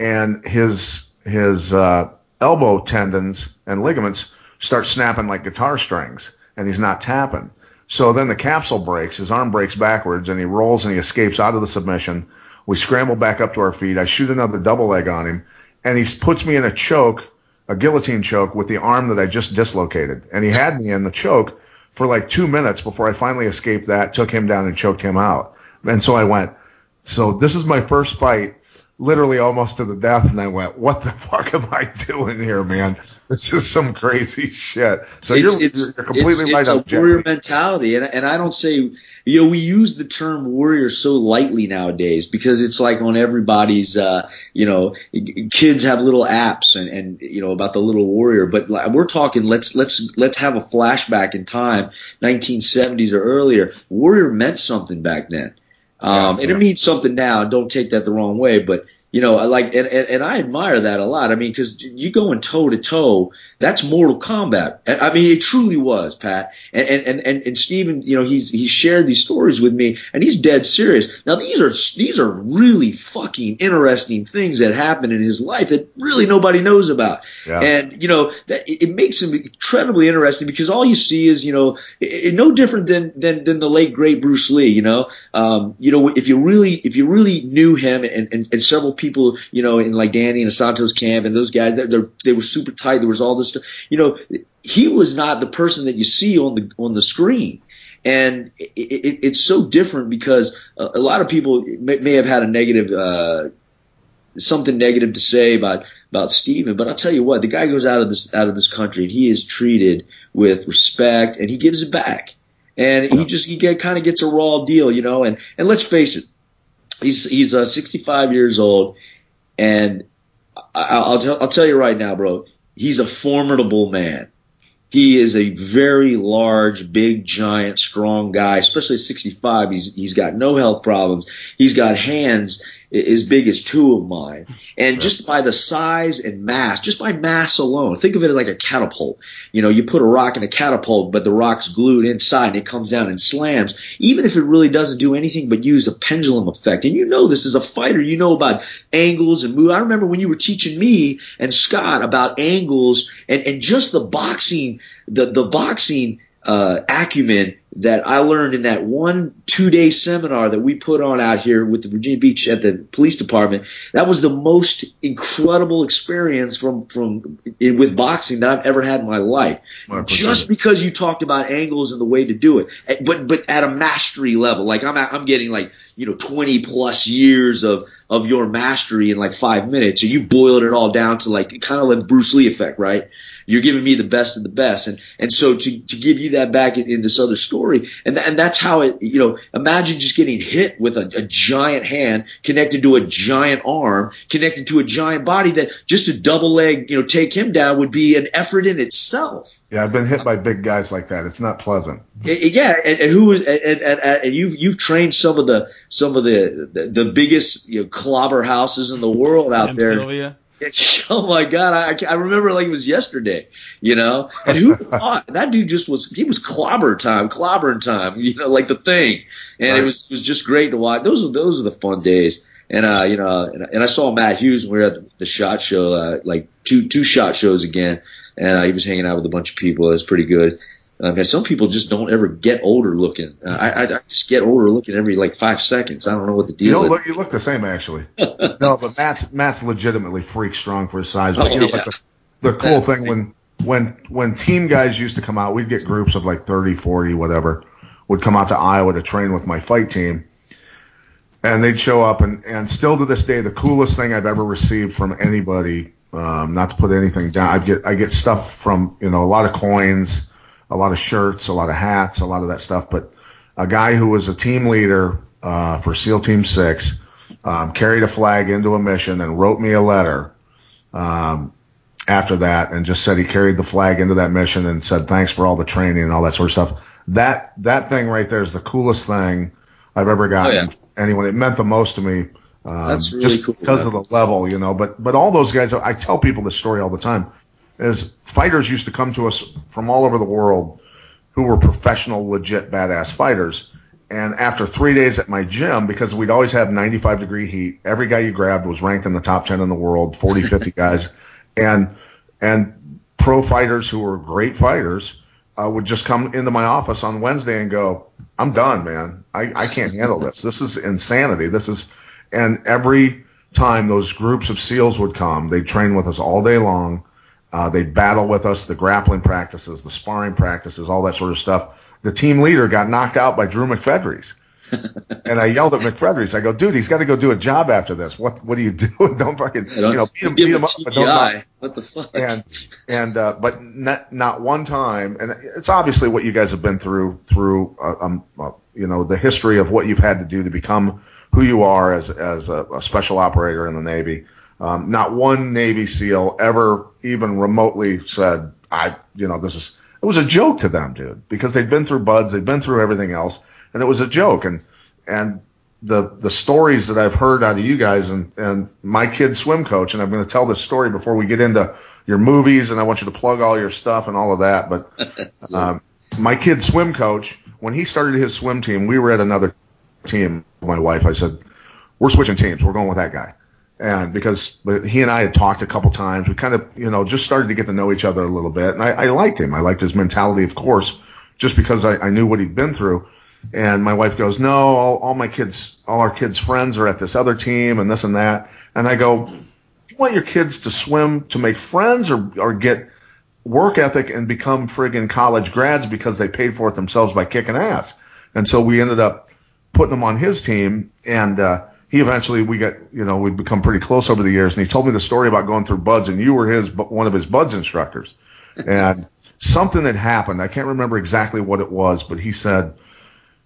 and his his uh, elbow tendons and ligaments start snapping like guitar strings, and he's not tapping. So then the capsule breaks, his arm breaks backwards, and he rolls and he escapes out of the submission. We scramble back up to our feet. I shoot another double leg on him, and he puts me in a choke, a guillotine choke, with the arm that I just dislocated. And he had me in the choke for like two minutes before I finally escaped that, took him down, and choked him out. And so I went, so this is my first fight literally almost to the death, and I went, "What the fuck am I doing here, man? This is some crazy shit." So it's, you're, it's, you're completely it's, right. It's a warrior mentality, and and I don't say, you know, we use the term warrior so lightly nowadays because it's like on everybody's, uh, you know, kids have little apps and and you know about the little warrior, but we're talking. Let's let's let's have a flashback in time, 1970s or earlier. Warrior meant something back then. Um, yeah, and it means something now. Don't take that the wrong way, but you know, I like, and, and, and I admire that a lot. I mean, cause you going toe to toe, that's Mortal Kombat. I mean, it truly was, Pat. And, and, and, and Steven, you know, he's, he's shared these stories with me and he's dead serious. Now, these are, these are really fucking interesting things that happen in his life that really nobody knows about. Yeah. And, you know, that it makes him incredibly interesting because all you see is, you know, it, no different than, than, than the late great Bruce Lee, you know, um, you know, if you really, if you really knew him and, and, and several people, you know, in like Dan Inosanto's camp and those guys, they're, they're, they were super tight. There was all this stuff. You know, he was not the person that you see on the on the screen. And it, it, it's so different because a, a lot of people may, may, have had a negative, uh, something negative to say about about Steven, but I'll tell you what, the guy goes out of this out of this country and he is treated with respect and he gives it back. And he just he get, kind of gets a raw deal, you know. And and let's face it, He's he's uh, 65 years old, and I, will I'll tell you right now, bro. He's a formidable man. He is a very large, big, giant, strong guy, especially 65. He's he's got no health problems. He's got hands as big as two of mine. And just by the size and mass, just by mass alone, think of it like a catapult. You know, you put a rock in a catapult, but the rock's glued inside and it comes down and slams. Even if it really doesn't do anything but use a pendulum effect. And you know this as a fighter, you know about angles and move. I remember when you were teaching me and Scott about angles and, and just the boxing, the, the boxing uh, acumen that I learned in that one two day seminar that we put on out here with the Virginia Beach at the police department. That was the most incredible experience from from with boxing that I've ever had in my life. Just because you talked about angles and the way to do it, eh, but but at a mastery level. Like I'm I'm getting like you know 20 plus years of of your mastery in like five minutes, and you boiled it all down to like kind of like Bruce Lee effect, right? You're giving me the best of the best. And, and so to, to give you that back in, in this other story, and, th- and that's how it, you know, imagine just getting hit with a, a giant hand connected to a giant arm, connected to a giant body that just a double leg, you know, take him down would be an effort in itself. Yeah, I've been hit by big guys like that. It's not pleasant. Yeah, and, and who and, and, and you've you've trained some of the some of the the, the biggest you know, clobber houses in the world out Tim there. Sylvia. Oh my God, I, I remember like it was yesterday, you know. And who thought that dude just was he was clobber time, clobbering time, you know, like the thing. And right. it was it was just great to watch. Those are those are the fun days. And uh, you know, and, and I saw Matt Hughes when we were at the, the shot show, uh, like two two shot shows again, and uh, he was hanging out with a bunch of people. It was pretty good. And some people just don't ever get older looking. Uh, I, I just get older looking every like five seconds. I don't know what the deal you is. Look, you look the same actually. no, but Matt's Matt's legitimately freak strong for his size. But oh, you know, yeah. like the, the cool thing when when when team guys used to come out, we'd get groups of like 30, 40, whatever, would come out to Iowa to train with my fight team. And they'd show up, and, and still to this day, the coolest thing I've ever received from anybody, um, not to put anything down, I get I get stuff from you know a lot of coins, a lot of shirts, a lot of hats, a lot of that stuff. But a guy who was a team leader uh, for SEAL Team Six um, carried a flag into a mission and wrote me a letter um, after that, and just said he carried the flag into that mission and said thanks for all the training and all that sort of stuff. That that thing right there is the coolest thing I've ever gotten oh, yeah. anyone. It meant the most to me. Um, That's really just cool. Because of the level, you know. But but all those guys, I tell people this story all the time. Is fighters used to come to us from all over the world who were professional, legit, badass fighters. And after three days at my gym, because we'd always have 95 degree heat, every guy you grabbed was ranked in the top 10 in the world, 40, 50 guys. And, and pro fighters who were great fighters uh, would just come into my office on Wednesday and go, I'm done, man. I, I can't handle this. This is insanity. This is, and every time those groups of SEALs would come, they'd train with us all day long. Uh, they'd battle with us, the grappling practices, the sparring practices, all that sort of stuff. The team leader got knocked out by Drew McFedries. and I yelled at McFedries. I go, dude, he's got to go do a job after this. What What are you doing? Don't fucking, yeah, don't, you know, beat him, beat him up. But don't knock. What the fuck? And and uh, but not not one time. And it's obviously what you guys have been through through uh, um uh, you know the history of what you've had to do to become who you are as as a, a special operator in the Navy. Um, not one Navy SEAL ever even remotely said, I, you know, this is, it was a joke to them, dude, because they'd been through BUD/S, they'd been through everything else, and it was a joke. And, and the, the stories that I've heard out of you guys and, and my kid swim coach, and I'm going to tell this story before we get into your movies, and I want you to plug all your stuff and all of that. But, um, my kid swim coach, when he started his swim team, we were at another team. My wife, I said, we're switching teams. We're going with that guy and because he and I had talked a couple times, we kind of, you know, just started to get to know each other a little bit. And I, I liked him. I liked his mentality, of course, just because I, I knew what he'd been through. And my wife goes, no, all, all my kids, all our kids' friends are at this other team and this and that. And I go, you want your kids to swim to make friends or, or get work ethic and become friggin' college grads because they paid for it themselves by kicking ass. And so we ended up putting them on his team and, uh, he eventually we got you know we've become pretty close over the years, and he told me the story about going through BUD/S, and you were his one of his BUD/S instructors, and something had happened. I can't remember exactly what it was, but he said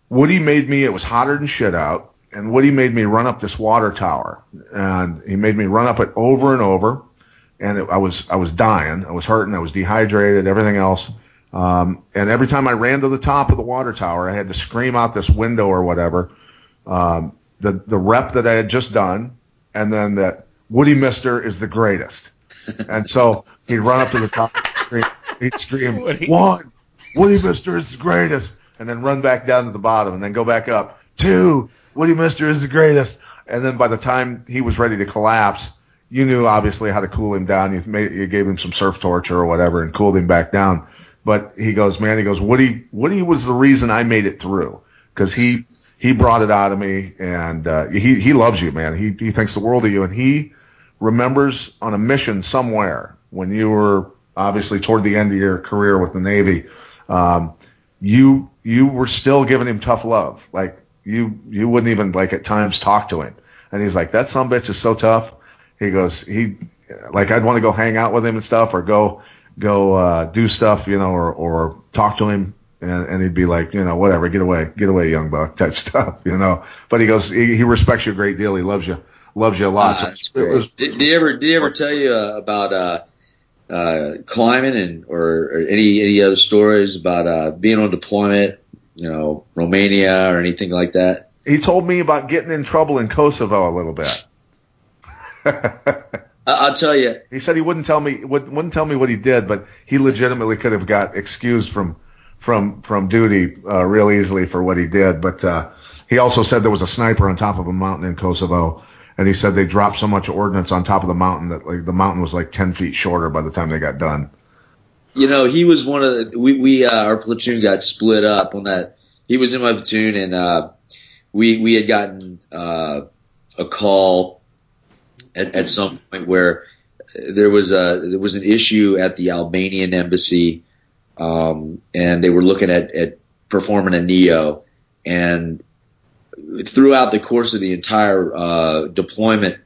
Woody made me. It was hotter than shit out, and Woody made me run up this water tower, and he made me run up it over and over, and it, I was I was dying, I was hurting, I was dehydrated, everything else. Um, and every time I ran to the top of the water tower, I had to scream out this window or whatever. Um, the the rep that I had just done, and then that Woody Mister is the greatest. and so he'd run up to the top, scream, he'd scream Woody. one, Woody Mister is the greatest, and then run back down to the bottom, and then go back up two, Woody Mister is the greatest. And then by the time he was ready to collapse, you knew obviously how to cool him down. You, made, you gave him some surf torture or whatever and cooled him back down. But he goes, man, he goes, Woody, Woody was the reason I made it through because he he brought it out of me, and uh, he he loves you, man. He he thinks the world of you, and he remembers on a mission somewhere when you were obviously toward the end of your career with the Navy. Um, you you were still giving him tough love, like you you wouldn't even like at times talk to him, and he's like that some bitch is so tough. He goes he like I'd want to go hang out with him and stuff, or go go uh, do stuff, you know, or or talk to him and, and he'd be like, you know, whatever, get away, get away, young buck, type stuff, you know. But he goes, he, he respects you a great deal. He loves you, loves you a lot. Uh, so it was, did, did he ever, did he ever tell you uh, about uh, uh, climbing and or, or any any other stories about uh, being on deployment, you know, Romania or anything like that? He told me about getting in trouble in Kosovo a little bit. I'll tell you. He said he wouldn't tell me wouldn't, wouldn't tell me what he did, but he legitimately could have got excused from from from duty uh, real easily for what he did. But uh, he also said there was a sniper on top of a mountain in Kosovo, and he said they dropped so much ordnance on top of the mountain that like the mountain was like ten feet shorter by the time they got done. You know, he was one of the, we we uh, our platoon got split up on that. He was in my platoon, and uh, we we had gotten uh, a call at, at some point where there was a there was an issue at the Albanian embassy um, and they were looking at, at performing a neo. And throughout the course of the entire uh, deployment,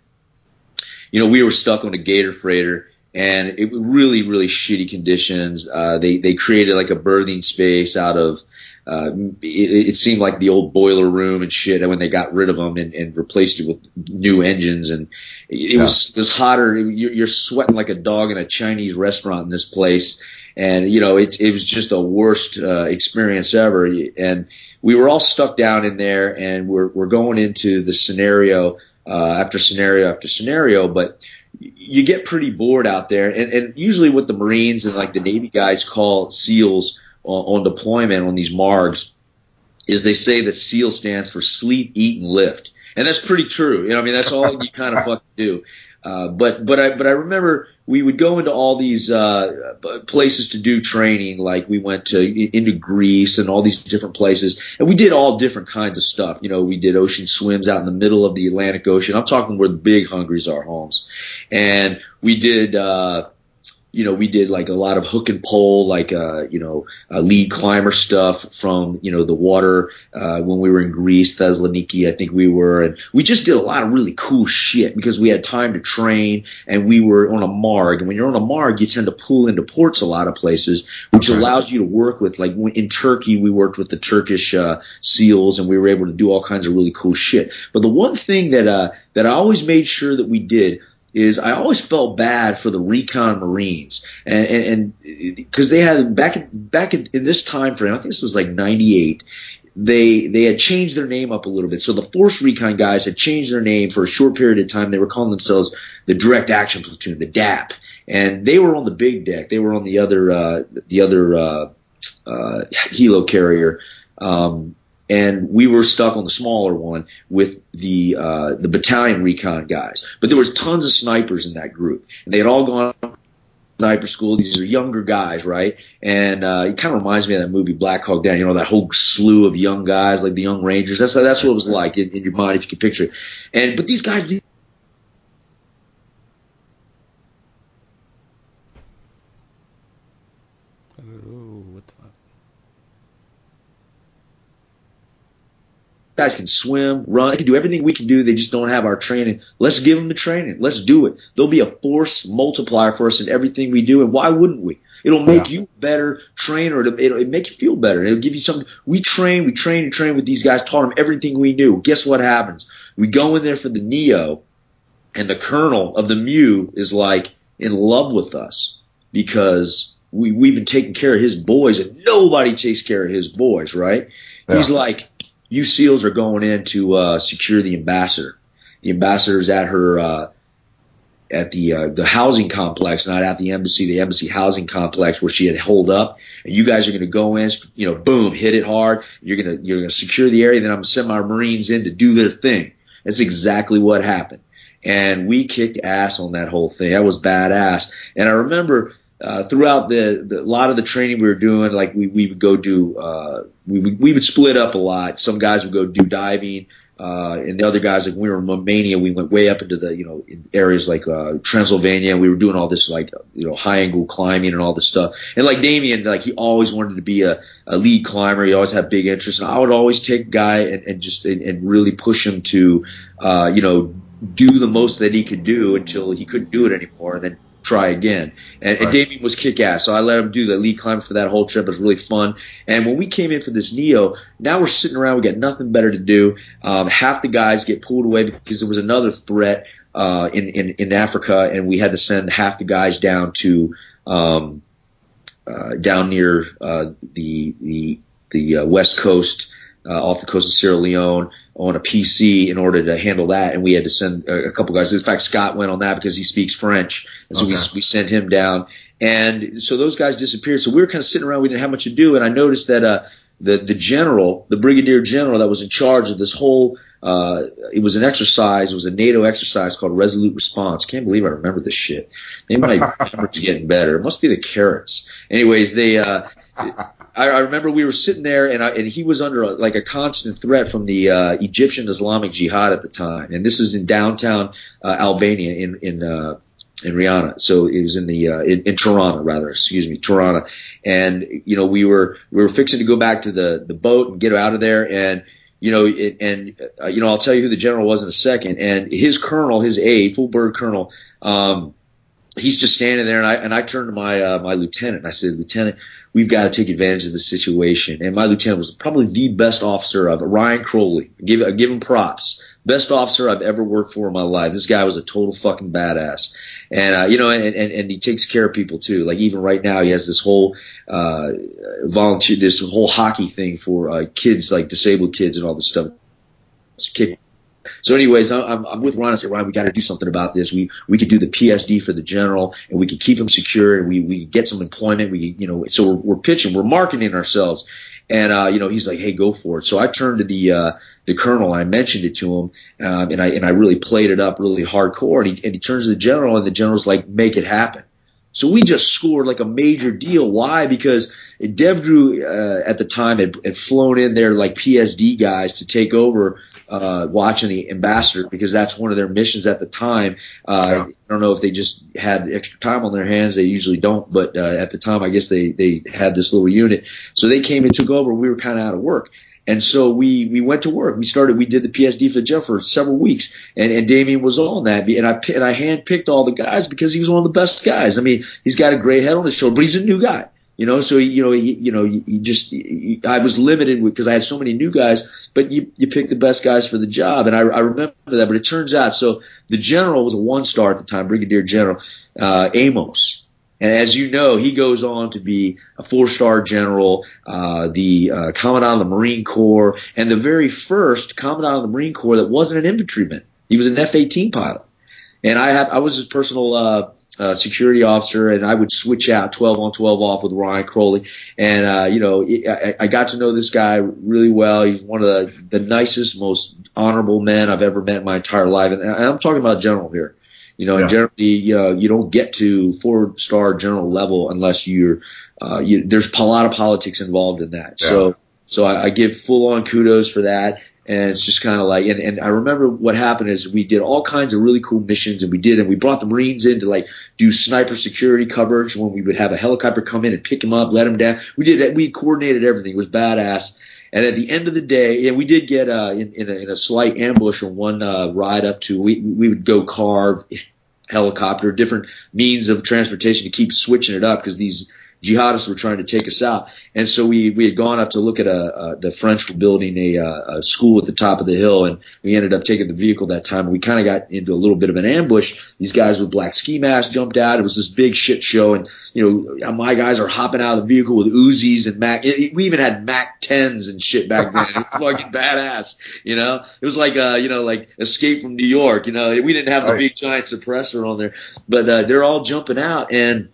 you know, we were stuck on a Gator freighter, and it was really, really shitty conditions. Uh, they they created like a berthing space out of. Uh, it, it, seemed like the old boiler room and shit. And when they got rid of them and, and replaced it with new engines, and it, yeah. was it was hotter. You're, you're sweating like a dog in a Chinese restaurant in this place and you know it it was just the worst uh, experience ever. And we were all stuck down in there, and we're we're going into the scenario uh, after scenario after scenario, but you get pretty bored out there. And, and usually, what the Marines and like the Navy guys call SEALs on, on deployment on these MARGs is they say that SEAL stands for sleep, eat, and lift. And that's pretty true. You know, I mean, that's all you kind of fucking do. Uh, but but I but I remember we would go into all these uh, places to do training. Like we went to into Greece and all these different places, and we did all different kinds of stuff. You know, we did ocean swims out in the middle of the Atlantic Ocean. I'm talking where the big hungries are, Holmes, and we did. Uh, you know, we did like a lot of hook and pole, like, uh, you know, uh, lead climber stuff from, you know, the water, uh, when we were in Greece, Thessaloniki, I think we were, and we just did a lot of really cool shit because we had time to train and we were on a MARG. And when you're on a MARG, you tend to pull into ports a lot of places, which okay. allows you to work with, like in Turkey, we worked with the Turkish, uh, SEALs and we were able to do all kinds of really cool shit. But the one thing that, uh, that I always made sure that we did is I always felt bad for the recon Marines, and because they had back back in, in this time frame, I think this was like '98. They they had changed their name up a little bit. So the Force Recon guys had changed their name for a short period of time. They were calling themselves the Direct Action Platoon, the DAP, and they were on the big deck. They were on the other uh, the other uh, uh, helo carrier. Um, and we were stuck on the smaller one with the uh, the battalion recon guys. But there was tons of snipers in that group, and they had all gone sniper school. These are younger guys, right? And uh, it kind of reminds me of that movie Black Hawk Down. You know, that whole slew of young guys, like the Young Rangers. That's that's what it was like in, in your mind if you can picture it. And but these guys guys can swim, run, they can do everything we can do. They just don't have our training. Let's give them the training. Let's do it. They'll be a force multiplier for us in everything we do. And why wouldn't we? It'll make yeah. you better trainer. It'll, it'll, it'll, make you feel better. It'll give you something. We train, we train and train with these guys, taught them everything we knew. Guess what happens? We go in there for the Neo, and the colonel of the MEU is like in love with us because we, we've been taking care of his boys, and nobody takes care of his boys, right? Yeah. He's like, you SEALs are going in to uh, secure the ambassador. The ambassador is at her uh, at the uh, the housing complex, not at the embassy, the embassy housing complex where she had holed up. And you guys are going to go in, you know, boom, hit it hard. You're gonna you're gonna secure the area. Then I'm gonna send my Marines in to do their thing. That's exactly what happened. And we kicked ass on that whole thing. That was badass. And I remember uh, throughout the, the, a lot of the training we were doing, like we, we would go do, uh, we, we would split up a lot. Some guys would go do diving, uh, and the other guys, like when we were in Romania, we went way up into the, you know, areas like, uh, Transylvania. And we were doing all this, like, you know, high angle climbing and all this stuff. And like Damien, like he always wanted to be a, a lead climber. He always had big interest. And I would always take a guy and, and just, and, and really push him to, uh, you know, do the most that he could do until he couldn't do it anymore. And then try again. And, right. and Damien was kick ass. So I let him do the lead climb for that whole trip. It was really fun. And when we came in for this Neo, now we're sitting around. We got nothing better to do. Um, half the guys get pulled away because there was another threat, uh, in, in, in Africa and we had to send half the guys down to, um, uh, down near, uh, the, the, the, uh, west coast, uh, off the coast of Sierra Leone on a PC in order to handle that, and we had to send a, a couple guys. In fact, Scott went on that because he speaks French, and so okay. we we sent him down. And so those guys disappeared. So we were kind of sitting around. We didn't have much to do, and I noticed that uh, the the general, the brigadier general that was in charge of this whole uh, it was an exercise. It was a NATO exercise called Resolute Response. Can't believe I remember this shit. Maybe my memory's getting better. It must be the carrots. Anyways, they. Uh, I, I remember we were sitting there, and, I, and he was under a, like a constant threat from the uh, Egyptian Islamic Jihad at the time, and this is in downtown uh, Albania in in uh, in Rihanna. So it was in the uh, in, in Tirana rather, excuse me, Toronto. And you know we were we were fixing to go back to the the boat and get out of there, and you know it, and uh, you know I'll tell you who the general was in a second. And his colonel, his aide, full bird colonel. Um, he's just standing there, and I and I turned to my uh, my lieutenant and I said, Lieutenant, we've got to take advantage of the situation. And my lieutenant was probably the best officer of Ryan Crowley. Give give him props. best officer I've ever worked for in my life. This guy was a total fucking badass, and uh, you know, and, and and he takes care of people too. Like even right now, he has this whole uh, volunteer, this whole hockey thing for uh, kids, like disabled kids and all this stuff. So, anyways, I'm, I'm with Ron. I said, Ron, we got to do something about this. We we could do the PSD for the general, and we could keep him secure, and we we get some employment. We you know, so we're, we're pitching, we're marketing ourselves. And uh, you know, he's like, "Hey, go for it." So I turned to the uh, the colonel and I mentioned it to him, um, and I and I really played it up really hardcore. And he, and he turns to the general, and the general's like, "Make it happen." So we just scored like a major deal. Why? Because DevGru uh, at the time had, had flown in their like PSD guys to take over uh, watching the ambassador because that's one of their missions at the time. Uh, yeah. I don't know if they just had extra time on their hands. They usually don't, but uh, at the time, I guess they they had this little unit. So they came and took over. We were kind of out of work. And so we, we went to work. We started, we did the PSD for Jeff for several weeks and, and Damien was on that. And I, and I handpicked all the guys because he was one of the best guys. I mean, he's got a great head on his shoulder, but he's a new guy. You know, so you know, you, know, you just you, I was limited because I had so many new guys, but you you pick the best guys for the job, and I, I remember that. But it turns out, so the general was a one star at the time, Brigadier General uh, Amos, and as you know, he goes on to be a four star general, uh, the uh, commandant of the Marine Corps, and the very first commandant of the Marine Corps that wasn't an infantryman. He was an F 18 pilot, and I have I was his personal. Uh, uh, security officer, and I would switch out 12 on 12 off with Ryan Crowley. And, uh, you know, I, I got to know this guy really well. He's one of the, the nicest, most honorable men I've ever met in my entire life. And I'm talking about general here. You know, yeah. generally, you know, you don't get to four star general level unless you're, uh, you, there's a lot of politics involved in that. Yeah. So, so I, I give full on kudos for that. And it's just kind of like, and, and I remember what happened is we did all kinds of really cool missions and we did, and we brought the Marines in to like do sniper security coverage when we would have a helicopter come in and pick them up, let them down. We did, we coordinated everything. It was badass. And at the end of the day, and we did get, uh, in, in a, in a slight ambush on one, uh, ride up to, we, we would go carve helicopter, different means of transportation to keep switching it up because these, jihadists were trying to take us out. And so we, we had gone up to look at a, uh, the French were building a, uh, a school at the top of the hill and we ended up taking the vehicle that time. We kind of got into a little bit of an ambush. These guys with black ski masks jumped out. It was this big shit show. And, you know, my guys are hopping out of the vehicle with Uzis and Mac. It, we even had Mac 10s and shit back then. It was fucking badass. You know, it was like, uh, you know, like escape from New York. You know, we didn't have the right. big giant suppressor on there, but, uh, they're all jumping out and,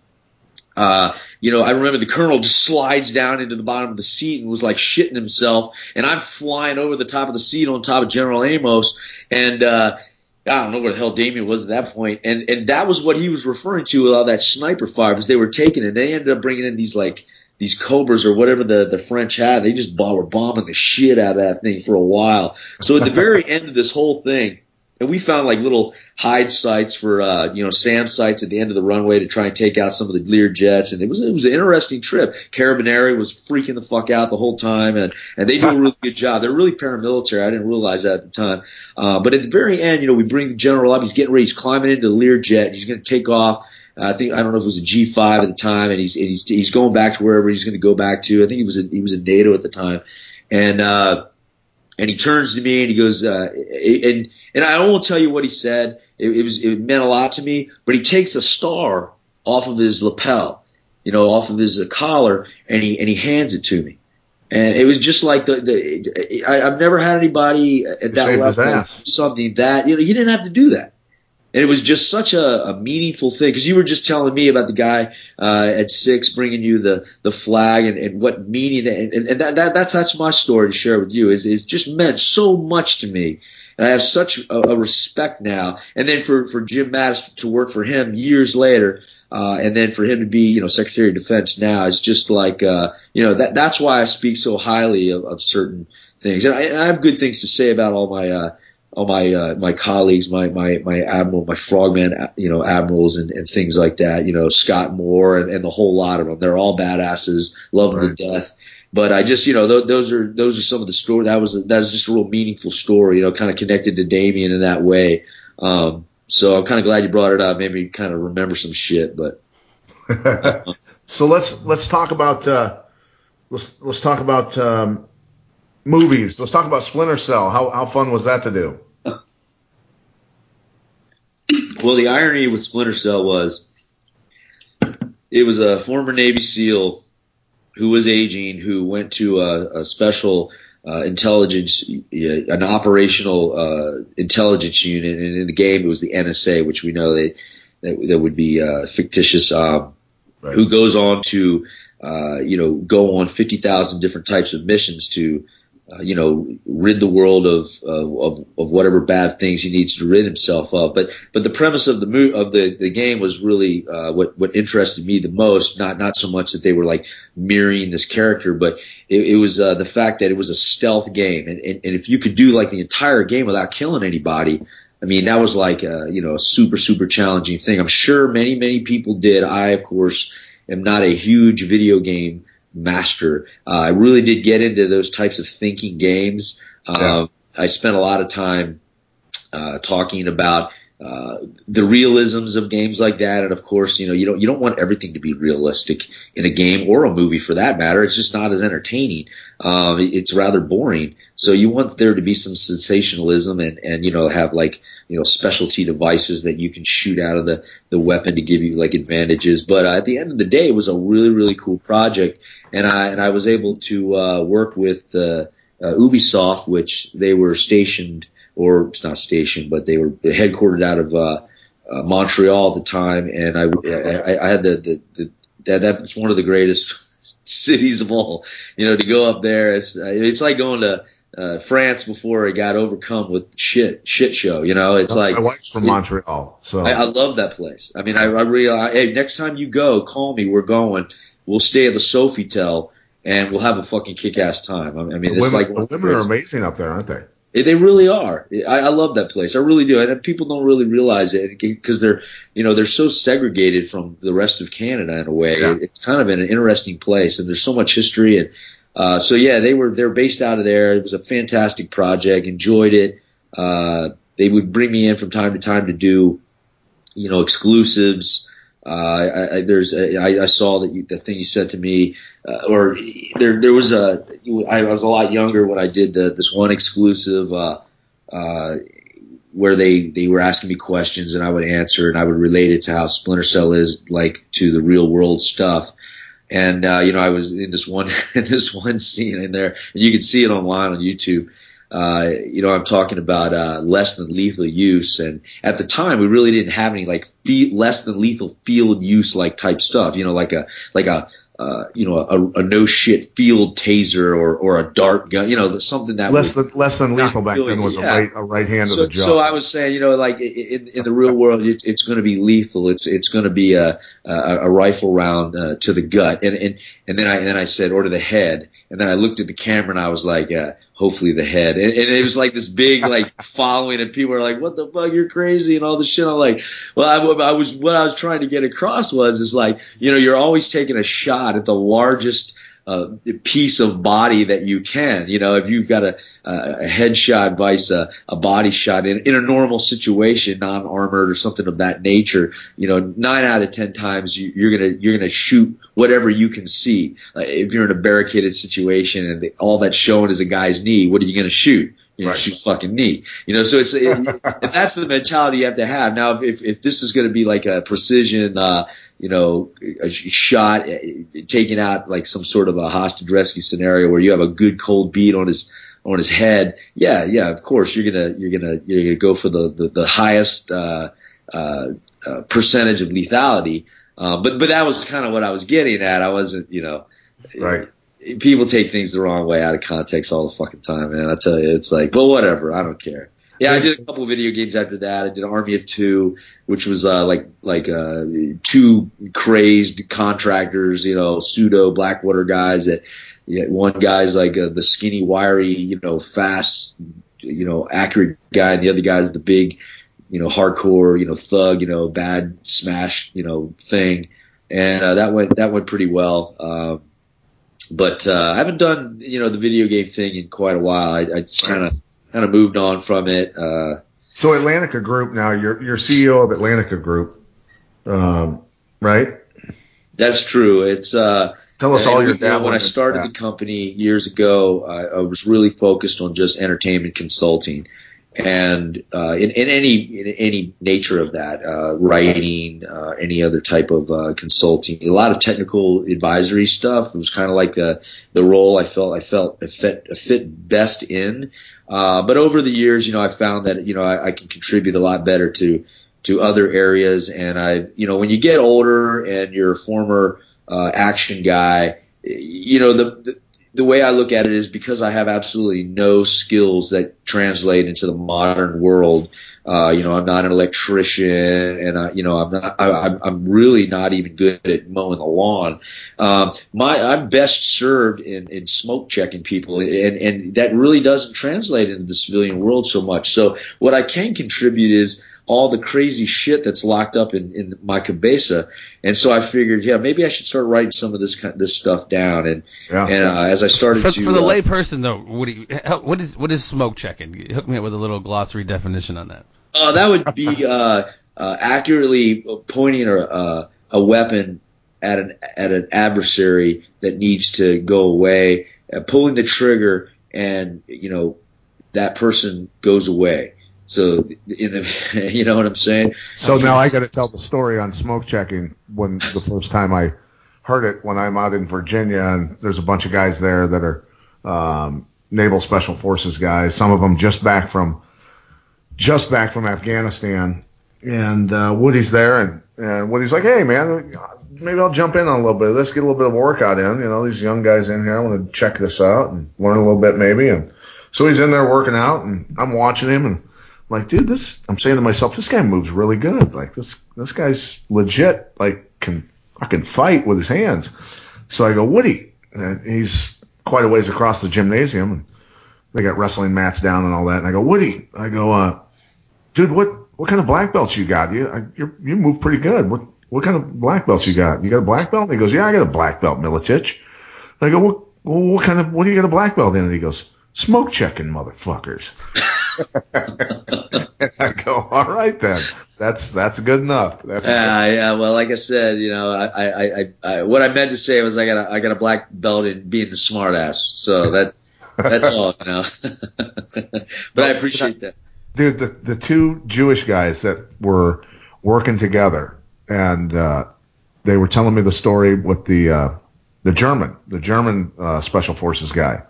uh, you know, I remember the colonel just slides down into the bottom of the seat and was like shitting himself. And I'm flying over the top of the seat on top of General Amos. And, uh, I don't know where the hell Damien was at that point. And, and that was what he was referring to with all that sniper fire because they were taking and They ended up bringing in these like, these Cobras or whatever the, the French had. They just were bombing the shit out of that thing for a while. So at the very end of this whole thing, and we found like little hide sites for, uh, you know, SAM sites at the end of the runway to try and take out some of the Lear jets. And it was, it was an interesting trip. Carabinieri was freaking the fuck out the whole time. And, and they do a really good job. They're really paramilitary. I didn't realize that at the time. Uh, but at the very end, you know, we bring the general up. He's getting ready. He's climbing into the Lear jet. He's going to take off. I think I don't know if it was a G5 at the time, and he's and he's he's going back to wherever he's going to go back to. I think he was a, he was in NATO at the time, and uh, and he turns to me and he goes, uh, and and I won't tell you what he said. It, it, was it meant a lot to me. But he takes a star off of his lapel, you know, off of his uh, collar, and he and he hands it to me. And it was just like the, the I, I've never had anybody at that level something that you know he didn't have to do that. And it was just such a, a meaningful thing because you were just telling me about the guy uh, at six bringing you the the flag and, and what meaning that, and, and that, that that's that's my story to share with you is it just meant so much to me. And I have such a, a respect now. And then for for Jim Mattis to work for him years later uh, and then for him to be you know Secretary of Defense now is just like uh, you know that that's why I speak so highly of, of certain things. And I, and I have good things to say about all my uh, all my uh, my colleagues, my my my admiral, my frogman, you know, admirals and, and things like that. You know, Scott Moore and, and the whole lot of them. They're all badasses, love them right. to death. But I just, you know, th- those are those are some of the story. That was a, that was just a real meaningful story. You know, kind of connected to Damien in that way. Um, so I'm kind of glad you brought it up. Maybe kind of remember some shit, but. so let's let's talk about uh, let's let's talk about um, movies. Let's talk about Splinter Cell. How how fun was that to do? Well, the irony with Splinter Cell was it was a former Navy SEAL who was aging, who went to a, a special uh, intelligence, uh, an operational uh, intelligence unit, and in the game it was the NSA, which we know they that, that would be uh, fictitious. Um, right. Who goes on to, uh, you know, go on fifty thousand different types of missions to uh, you know, rid the world of, of of whatever bad things he needs to rid himself of. But but the premise of the mo- of the, the game was really uh, what what interested me the most. Not not so much that they were like mirroring this character, but it, it was uh, the fact that it was a stealth game, and, and and if you could do like the entire game without killing anybody. I mean, that was like, a, you know, a super, super challenging thing. I'm sure many, many people did. I, of course, am not a huge video game master. Uh, I really did get into those types of thinking games. Um, yeah. I spent a lot of time uh, talking about uh, the realisms of games like that, and of course, you know, you don't you don't want everything to be realistic in a game or a movie for that matter. It's just not as entertaining. Um, it's rather boring. So you want there to be some sensationalism and and you know have like you know specialty devices that you can shoot out of the the weapon to give you like advantages. But uh, at the end of the day, it was a really really cool project, and I and I was able to uh, work with uh, uh, Ubisoft, which they were stationed or it's not stationed, but they were headquartered out of uh, uh, Montreal at the time, and I, I, I had the, the, the that that's one of the greatest cities of all. You know, to go up there, it's it's like going to uh, France before it got overcome with shit shit show. You know, it's like my wife's from it, Montreal, so I, I love that place. I mean, I, I really, I, hey, next time you go, call me. We're going. We'll stay at the Sofitel and we'll have a fucking kick ass time. I mean, the it's women, like the women are amazing up there, aren't they? They really are. I, I love that place. I really do. And people don't really realize it because they're, you know, they're so segregated from the rest of Canada in a way. Yeah. It's kind of an interesting place, and there's so much history. And uh, so, yeah, they were they're based out of there. It was a fantastic project. Enjoyed it. Uh, they would bring me in from time to time to do, you know, exclusives. Uh, I, I, there's a, I, I saw that you, the thing you said to me, uh, or there there was a I was a lot younger when I did the, this one exclusive uh, uh, where they they were asking me questions and I would answer and I would relate it to how Splinter Cell is like to the real world stuff. And uh, you know I was in this one in this one scene in there, and you can see it online on YouTube uh, you know, I'm talking about uh, less than lethal use, and at the time we really didn't have any like fe- less than lethal field use like type stuff. You know, like a like a uh, you know, a, a, no shit field taser or, or a dart gun, you know, something that less than less than lethal back then was yeah. a right a right hand so, of the job. So I was saying, you know, like in, in the real world, it's, it's going to be lethal. It's it's going to be a, a, a rifle round uh, to the gut, and and and then I and then I said order the head, and then I looked at the camera and I was like, uh, hopefully the head, and, and it was like this big like following, and people were like, what the fuck, you're crazy, and all this shit. I'm like, well, I, I was what I was trying to get across was is like, you know, you're always taking a shot at the largest uh, piece of body that you can. You know, if you've got a, a headshot vice a, a body shot in, in a normal situation, non-armored or something of that nature, you know, nine out of ten times you, you're gonna you're gonna shoot whatever you can see. Uh, if you're in a barricaded situation and the, all that's shown is a guy's knee, what are you gonna shoot? You know, right. shoot fucking knee. You know, so it's it, that's the mentality you have to have. Now, if if this is going to be like a precision, uh, you know, a shot uh, taking out like some sort of a hostage rescue scenario where you have a good cold beat on his on his head, yeah, yeah, of course you're gonna you're gonna you're gonna go for the the, the highest uh, uh, uh, percentage of lethality. Uh, but but that was kind of what I was getting at. I wasn't, you know, right people take things the wrong way out of context all the fucking time, man. I tell you, it's like, but whatever, I don't care. Yeah, I did a couple video games after that. I did Army of Two, which was uh, like like uh, two crazed contractors, you know, pseudo Blackwater guys. That one guy's like uh, the skinny, wiry, you know, fast, you know, accurate guy, and the other guy's the big, you know, hardcore, you know, thug, you know, bad smash, you know, thing. And uh, that went that went pretty well. Um, but uh, I haven't done you know the video game thing in quite a while. I, I just kind of kind of moved on from it. Uh, so Atlantica Group now, you're you're CEO of Atlantica Group, um, right? That's true. It's uh, tell us all your. You know, when I started the company years ago, I, I was really focused on just entertainment consulting, and uh, in, in any in any nature of that, uh, writing, uh, any other type of uh, consulting, a lot of technical advisory stuff. It was kind of like the the role I felt I felt fit, fit best in. Uh, but over the years, you know, I found that you know I, I can contribute a lot better to to other areas, and I, you know, when you get older and you're a former uh, action guy, you know, the, the the way I look at it is because I have absolutely no skills that translate into the modern world. Uh, you know, I'm not an electrician, and I, you know, I'm not. I, I'm really not even good at mowing the lawn. Um, my, I'm best served in, in smoke checking people, and and that really doesn't translate into the civilian world so much. So what I can contribute is all the crazy shit that's locked up in, in my cabeza. And so I figured, yeah, maybe I should start writing some of this kind, this stuff down. And Yeah. and uh, as I started For, to for the uh, layperson though, what do you, how- what is what is smoke checking? Hook me up with a little glossary definition on that. Uh, that would be uh, uh, accurately pointing a, uh, a weapon at an at an adversary that needs to go away, uh, pulling the trigger, and you know that person goes away. So in the, you know what I'm saying? So now I got to tell the story on smoke checking when the first time I heard it when I'm out in Virginia and there's a bunch of guys there that are um, Naval Special Forces guys. Some of them just back from just back from Afghanistan. And uh, Woody's there, and, and Woody's like, "Hey, man, maybe I'll jump in on a little bit. Let's get a little bit of workout in. You know, these young guys in here. I want to check this out and learn a little bit, maybe." And so he's in there working out, and I'm watching him, and like, dude, this. I'm saying to myself, this guy moves really good. Like this, this guy's legit. Like can fucking fight with his hands. So I go, Woody, and he's quite a ways across the gymnasium, and they got wrestling mats down and all that. And I go, Woody, I go, uh, dude, what what kind of black belts you got? You you you move pretty good. What what kind of black belts you got? You got a black belt? And he goes, yeah, I got a black belt, Miletich. And I go, what what kind of what do you got a black belt in? And he goes, smoke checking, motherfuckers. I go, all right then. That's that's good enough. That's good. Yeah, yeah. Well, like I said, you know, I, I, I, I, what I meant to say was I got a, I got a black belt in being a smartass. So that, that's all, you know. but I appreciate that. dude, the the two Jewish guys that were working together, and uh, they were telling me the story with the uh, the German, the German uh, special forces guy,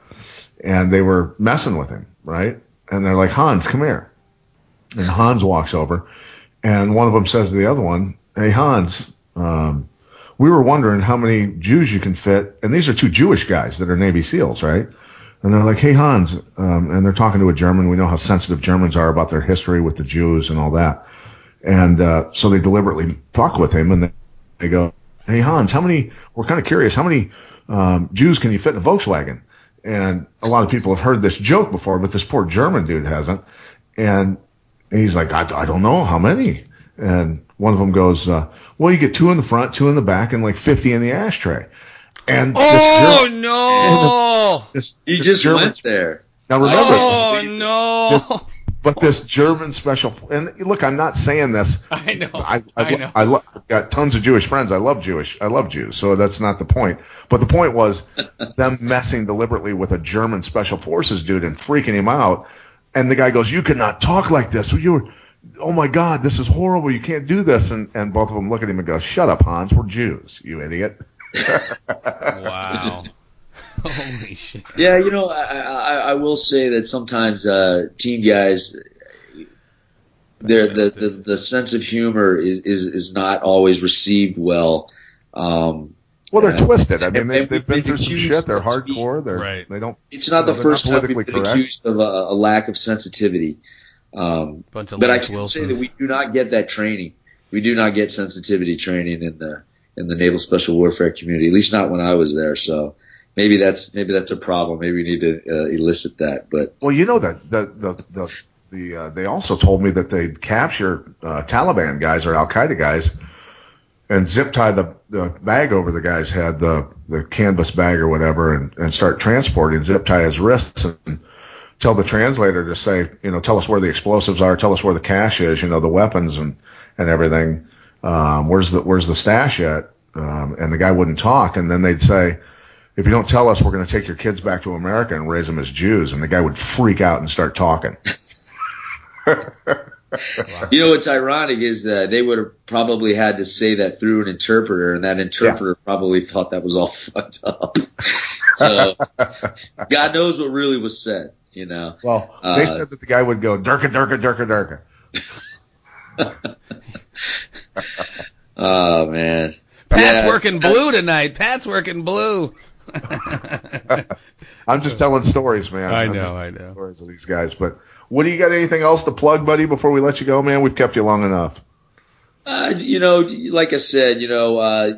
and they were messing with him, right? And they're like, Hans, come here, and Hans walks over, and one of them says to the other one, Hey Hans, um, we were wondering how many Jews you can fit, and these are two Jewish guys that are Navy SEALs, right? And they're like, "Hey Hans," um, and they're talking to a German. We know how sensitive Germans are about their history with the Jews and all that. And uh, so they deliberately fuck with him, and they, they go, "Hey Hans, how many? We're kind of curious. How many um, Jews can you fit in a Volkswagen?" And a lot of people have heard this joke before, but this poor German dude hasn't. And he's like, "I, I don't know how many." And one of them goes, uh, "Well, you get two in the front, two in the back, and like 50 in the ashtray." And this Oh German- no! this, You this just German went there. now remember, Oh no! This- but this German special, and look, I'm not saying this. I know. I, I, I know. I lo- I've got tons of Jewish friends. I love Jewish. I love Jews. So that's not the point. But the point was them messing deliberately with a German special forces dude and freaking him out. And the guy goes, "You cannot talk like this. You were, oh my God, this is horrible. You can't do this." And and both of them look at him and go, "Shut up, Hans. We're Jews. You idiot." wow. Holy shit. Yeah, you know, I, I, I will say that sometimes uh, team guys, their the, the the sense of humor is is, is not always received well. Um, Well, they're Yeah. twisted. I mean, And- they've, they've been we've through some shit. They're hardcore. They're Right. they don't. it's not the They're first not time we've been correct. accused of a, a lack of sensitivity. Um, Bunch of but I Lance can Wilsons. say that we do not get that training. We do not get sensitivity training in the in the Naval Special Warfare community. At least not when I was there. So maybe that's maybe that's a problem. Maybe we need to uh, elicit that. But Well, you know that the the the, the uh, they also told me that they capture uh, Taliban guys or Al Qaeda guys and zip tie the, the bag over the guy's head, the the canvas bag or whatever, and, and start transporting, zip tie his wrists and tell the translator to say, you know, tell us where the explosives are, tell us where the cash is, you know, the weapons and and everything. Um, where's the where's the stash at? Um, and the guy wouldn't talk, and then they'd say, if you don't tell us, we're going to take your kids back to America and raise them as Jews. And the guy would freak out and start talking. You know what's ironic is that they would have probably had to say that through an interpreter, and that interpreter yeah. probably thought that was all fucked up. so, God knows what really was said, you know. Well, they uh, said that the guy would go Durka, Durka, Durka, Durka. oh man. Pat's yeah. working blue tonight. Pat's working blue. I'm just telling stories, man. I I'm know, I know. Stories of these guys, but what do you got? Anything else to plug, buddy? Before we let you go, man, we've kept you long enough. Uh, you know, like I said, you know, uh,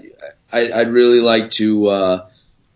I, I'd really like to uh,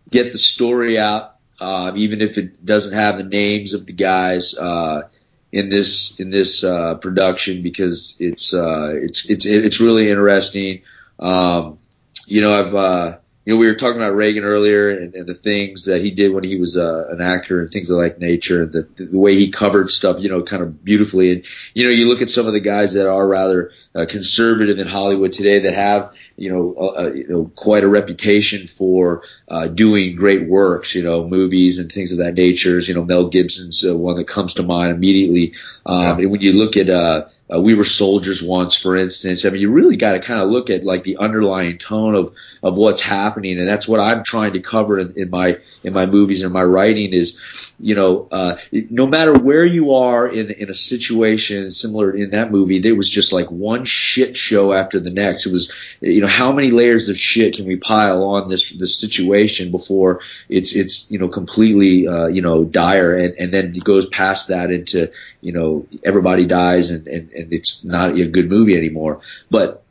get the story out, uh, even if it doesn't have the names of the guys uh, in this in this uh, production, because it's uh, it's it's it's really interesting. Um, you know, I've uh, you know, we were talking about Reagan earlier and, and the things that he did when he was uh, an actor and things of like nature and the, the way he covered stuff, you know, kind of beautifully. And, you know, you look at some of the guys that are rather uh, conservative in Hollywood today that have, you know, uh, you know, quite a reputation for uh, doing great works, you know, movies and things of that nature. You know, Mel Gibson's uh, one that comes to mind immediately. Um, yeah. And when you look at, uh, uh, we were soldiers once, for instance. I mean, you really got to kind of look at like the underlying tone of of what's happening, and that's what I'm trying to cover in, in my in my movies and my writing is you know, uh, no matter where you are in in a situation similar in that movie, there was just like one shit show after the next. It was, you know, how many layers of shit can we pile on this this situation before it's it's you know completely uh, you know dire, and and then it goes past that into you know everybody dies and and and it's not a good movie anymore. But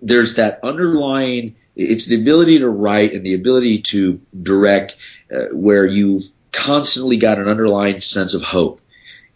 there's that underlying it's the ability to write and the ability to direct uh, where you've constantly got an underlying sense of hope.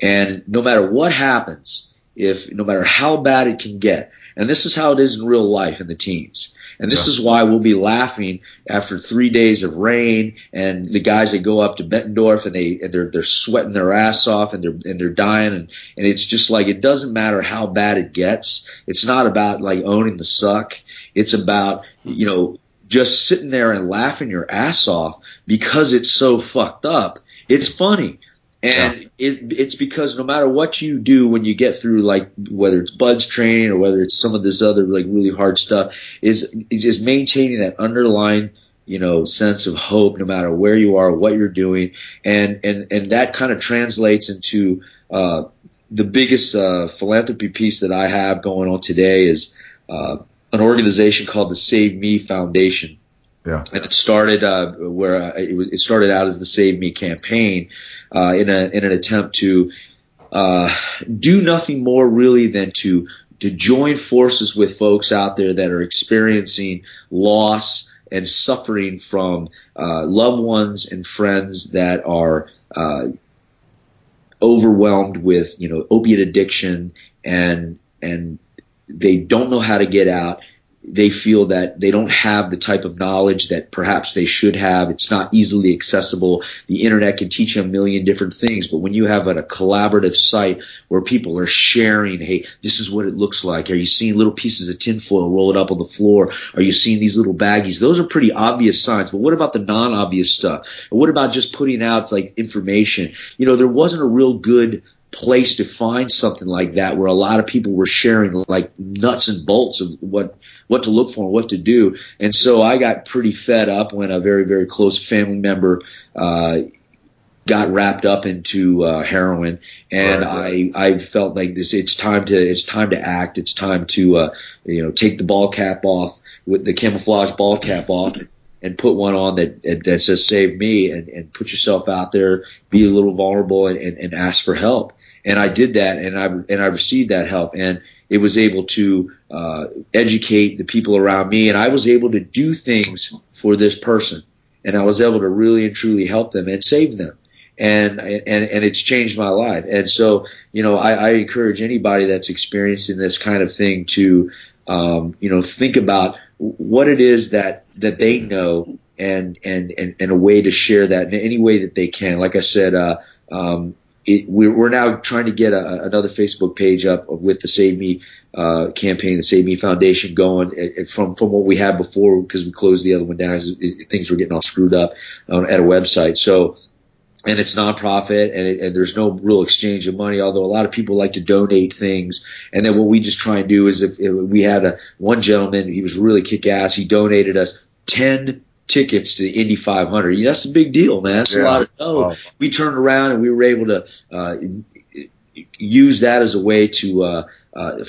And no matter what happens, if no matter how bad it can get, and this is how it is in real life in the teams. And this yeah. is why we'll be laughing after three days of rain and the guys that go up to Bettendorf and they and they're they're sweating their ass off and they're and they're dying and and it's just like it doesn't matter how bad it gets. It's not about like owning the suck. It's about you know just sitting there and laughing your ass off because it's so fucked up. It's funny. And yeah. it, it's because no matter what you do when you get through, like whether it's BUD/S training or whether it's some of this other like really hard stuff, is just maintaining that underlying you know sense of hope no matter where you are, what you're doing, and and and that kind of translates into uh, the biggest uh, philanthropy piece that I have going on today is uh, an organization called the Save Me Foundation. Yeah. And it started uh, where uh, it, it, started out as the Save Me campaign uh, in a in an attempt to uh, do nothing more really than to to join forces with folks out there that are experiencing loss and suffering from uh, loved ones and friends that are uh, overwhelmed with you know opiate addiction and and they don't know how to get out. They feel that they don't have the type of knowledge that perhaps they should have. It's not easily accessible. The internet can teach you a million different things, but when you have a, collaborative site where people are sharing, hey, this is what it looks like. Are you seeing little pieces of tinfoil roll it up on the floor? Are you seeing these little baggies? Those are pretty obvious signs. But what about the non-obvious stuff? And what about just putting out like information? You know, there wasn't a real good place to find something like that where a lot of people were sharing like nuts and bolts of what what to look for and what to do and so i got pretty fed up when a very very close family member uh got wrapped up into uh, heroin, and right. I I felt like this. It's time to it's time to act. It's time to uh, you know take the ball cap off with the camouflage ball cap off and put one on that that says save me and, and put yourself out there, be a little vulnerable and, and, and ask for help and I did that, and I and I received that help, and it was able to uh, educate the people around me, and I was able to do things for this person, and I was able to really and truly help them and save them, and and and it's changed my life, and so you know I, I encourage anybody that's experiencing this kind of thing to um, you know think about what it is that that they know and and and, and a way to share that in any way that they can. Like I said, uh, um, it, we're, now trying to get a, another Facebook page up with the Save Me uh, campaign, the Save Me Foundation going from from what we had before because we closed the other one down. It, things were getting all screwed up um, at a website. So and it's nonprofit and, it, and there's no real exchange of money. Although a lot of people like to donate things, and then what we just try and do is if, if we had a one gentleman, he was really kick ass. He donated us ten tickets to the Indy 500. You know, that's a big deal, man. That's Yeah. a lot of dough. We turned around and we were able to uh, use that as a way to uh, uh,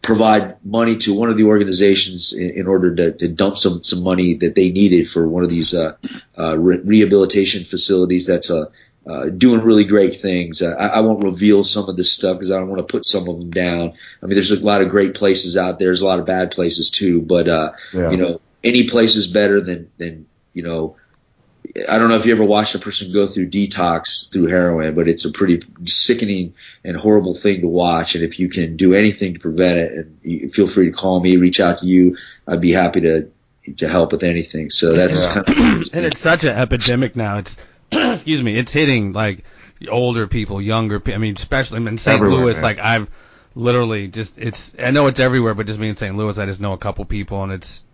provide money to one of the organizations in, in order to, to dump some some money that they needed for one of these uh, uh, re- rehabilitation facilities that's uh, uh, doing really great things. Uh, I, I won't reveal some of this stuff because I don't want to put some of them down. I mean, there's a lot of great places out there. There's a lot of bad places too, but uh, Yeah. you know, any place is better than than you know. I don't know if you ever watched a person go through detox through heroin, but it's a pretty sickening and horrible thing to watch. And if you can do anything to prevent it, and feel free to call me, reach out to you. I'd be happy to to help with anything. So that's Yeah. kind of And it's such an epidemic now. It's excuse me, it's hitting like older people, younger people. I mean, especially in St. Everywhere, Louis. man. Like I've literally just it's. I know it's everywhere, but just me in St. Louis, I just know a couple people, and it's.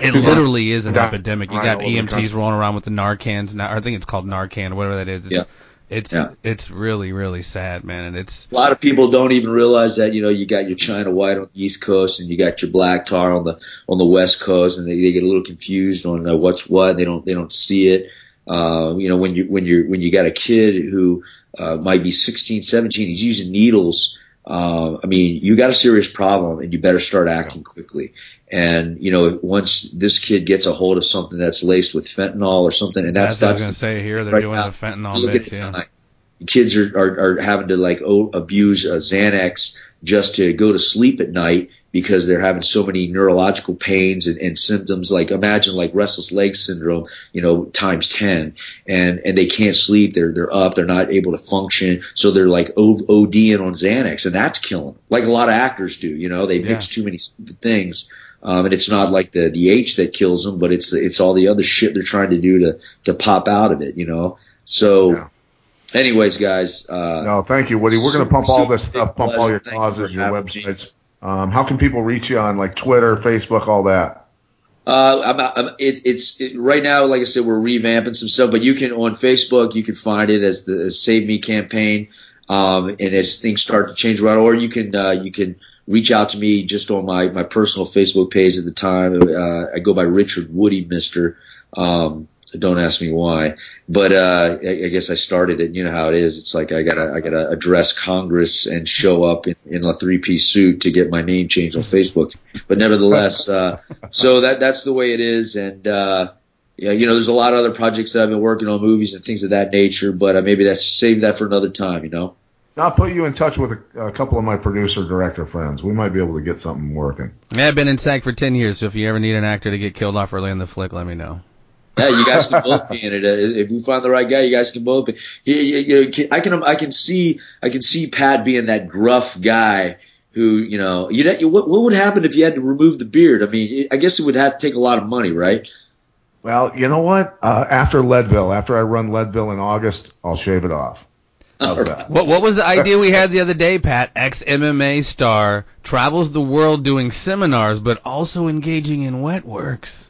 It literally is an die- epidemic. You got all over the EMTs rolling around with the Narcans now. I think it's called Narcan or whatever that is. It's, Yeah. It's Yeah. it's really really sad, man, and it's a lot of people don't even realize that you know you got your China white on the East Coast and you got your black tar on the on the West Coast, and they, they get a little confused on uh, what's what. They don't they don't see it. Uh, you know when you when you when you got a kid who uh, might be 16, 17, he's using needles. Uh, I mean, you got a serious problem, and you better start acting quickly. And you know, once this kid gets a hold of something that's laced with fentanyl or something, and that's that's, what I was that's gonna say here. They're right doing now, the fentanyl look mix, at yeah. Kids are, are, are having to like o- abuse uh, Xanax just to go to sleep at night because they're having so many neurological pains and, and symptoms. Like imagine like restless leg syndrome, you know, times 10 and, and they can't sleep. They're, they're up. They're not able to function. So they're like ODing on Xanax and that's killing them. Like a lot of actors do, you know, they Yeah. mix too many stupid things. Um, and it's not like the, the H that kills them, but it's, it's all the other shit they're trying to do to, to pop out of it, you know? So, Yeah. anyways, guys, uh, No, thank you, Woody. We're going to pump all this stuff, pump all your Thank you causes, for your websites. Um, how can people reach you on like Twitter, Facebook, all that? Uh, I'm, I'm, it, it's it, right now. Like I said, we're revamping some stuff, but you can on Facebook you can find it as the as Save Me campaign. Um, and as things start to change around, or you can uh, you can reach out to me just on my my personal Facebook page at the time. Uh, I go by Richard Woody Mister. Um, don't ask me why, but uh, I, I guess I started it. And you know how it is. It's like I gotta I gotta address Congress and show up in, in a three piece suit to get my name changed on Facebook. But nevertheless, uh, so that that's the way it is, and uh, yeah, you know, there's a lot of other projects that I've been working on, movies and things of that nature. But uh, maybe that's save that for another time. You know. I'll put you in touch with a, a couple of my producer director friends. We might be able to get something working. Yeah, I've been in SAG for 10 years, so if you ever need an actor to get killed off early in the flick, let me know. Yeah, you guys can both be in it. Uh, If we find the right guy, you guys can both be. You, you, you I can I can see I can see Pat being that gruff guy who you know you know what what would happen if you had to remove the beard? I mean, I guess it would have to take a lot of money, right? Well, you know what? Uh, after Leadville, after I run Leadville in August, I'll shave it off. How's that? What what was the idea we had the other day, Pat? Ex MMA star travels the world doing seminars, but also engaging in wet works.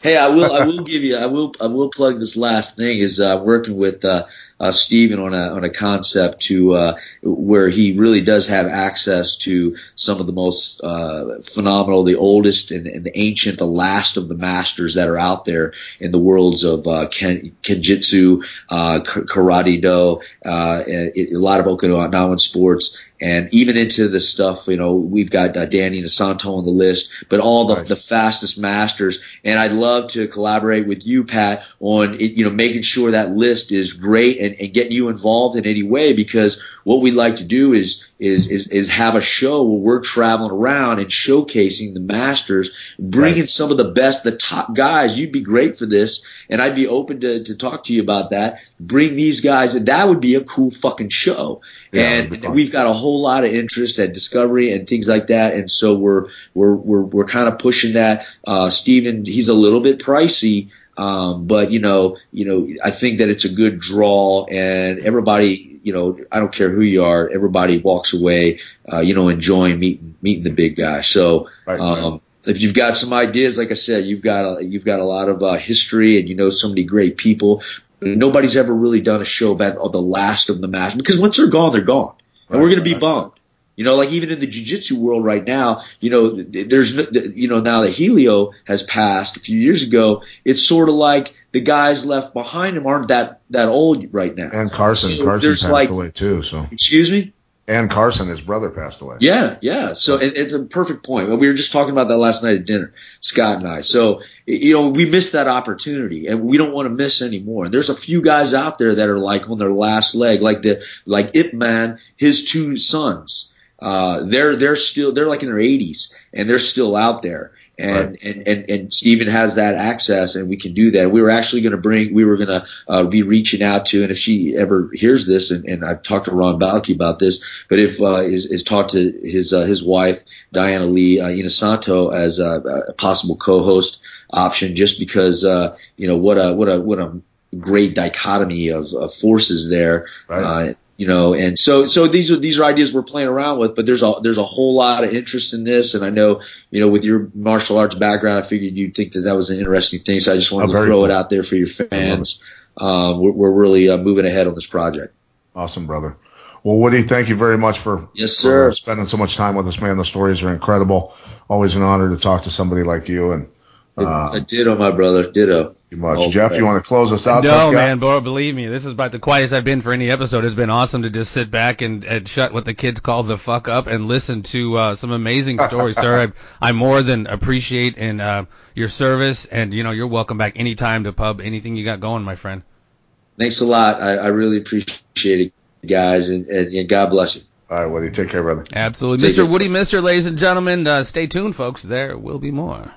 Hey, I will. I will give you. I will. I will plug this last thing. Is uh, working with uh, uh, Steven on a on a concept to uh, where he really does have access to some of the most uh, phenomenal, the oldest and, and the ancient, the last of the masters that are out there in the worlds of uh, ken, kenjutsu, uh, karate do, uh, a, a lot of Okinawan sports, and even into the stuff. You know, we've got uh, Dan Inosanto on the list, but all the, Nice. the fastest masters. And I'd love to collaborate with you, Pat, on it, you know making sure that list is great and, and getting you involved in any way because what we'd like to do is is is, is have a show where we're traveling around and showcasing the masters, bringing Right. some of the best, the top guys. You'd be great for this, and I'd be open to, to talk to you about that. Bring these guys, and that would be a cool fucking show. Yeah, and we've got a whole lot of interest at Discovery and things like that, and so we're we're we're we're kind of pushing that. Uh, Steven, he's a little bit pricey. Um, but you know, you know, I think that it's a good draw, and everybody, you know, I don't care who you are, everybody walks away, uh, you know, enjoying meeting meeting the big guy. So, Right, um, if you've got some ideas, like I said, you've got a, you've got a lot of uh, history, and you know so many great people. Nobody's ever really done a show about the last of the match because once they're gone, they're gone, and Right, we're going to be bummed. You know, like even in the jiu-jitsu world right now, you know, there's, you know, now that Helio has passed a few years ago, it's sort of like the guys left behind him aren't that, that old right now. And Carson, So Carson passed like- away too. So Excuse me? and Carson, his brother, passed away. Yeah, yeah. So it, it's a perfect point. We were just talking about that last night at dinner, Scott and I. So you know, we missed that opportunity, and we don't want to miss anymore. And there's a few guys out there that are like on their last leg, like the like Ip Man, his two sons. Uh, they're they're still they're like in their 80s, and they're still out there. And, and, and, and Steven has that access and we can do that. We were actually going to bring, we were going to uh, be reaching out to, and if she ever hears this, and, and I've talked to Ron Balicki about this, but if uh, is, is talked to his uh, his wife Diana Lee uh, Inosanto as a, a possible co-host option, just because uh, you know what a what a what a great dichotomy of, of forces there. Right. Uh, you know, and so so these are these are ideas we're playing around with, but there's a there's a whole lot of interest in this, and I know you know with your martial arts background, I figured you'd think that that was an interesting thing, so I just wanted Oh, to throw cool. it out there for your fans. Um, we're, we're really uh, moving ahead on this project. Awesome, brother. Well, Woody, thank you very much for, Yes, for sir. spending so much time with us, man. The stories are incredible. Always an honor to talk to somebody like you. And Uh, uh, ditto, my brother. Ditto. Too much. Oh, Jeff, you want to close us out? No, man, bro, believe me, this is about the quietest I've been for any episode. It's been awesome to just sit back and, and shut what the kids call the fuck up and listen to uh, some amazing stories, sir. I, I more than appreciate in uh, your service, and you know you're welcome back anytime to pub anything you got going, my friend. Thanks a lot. I, I really appreciate it, guys, and, and, and God bless you. All right, Woody, take care, brother. Absolutely, Take Mr. it. Woody, Mister, ladies and gentlemen, uh, stay tuned, folks. There will be more.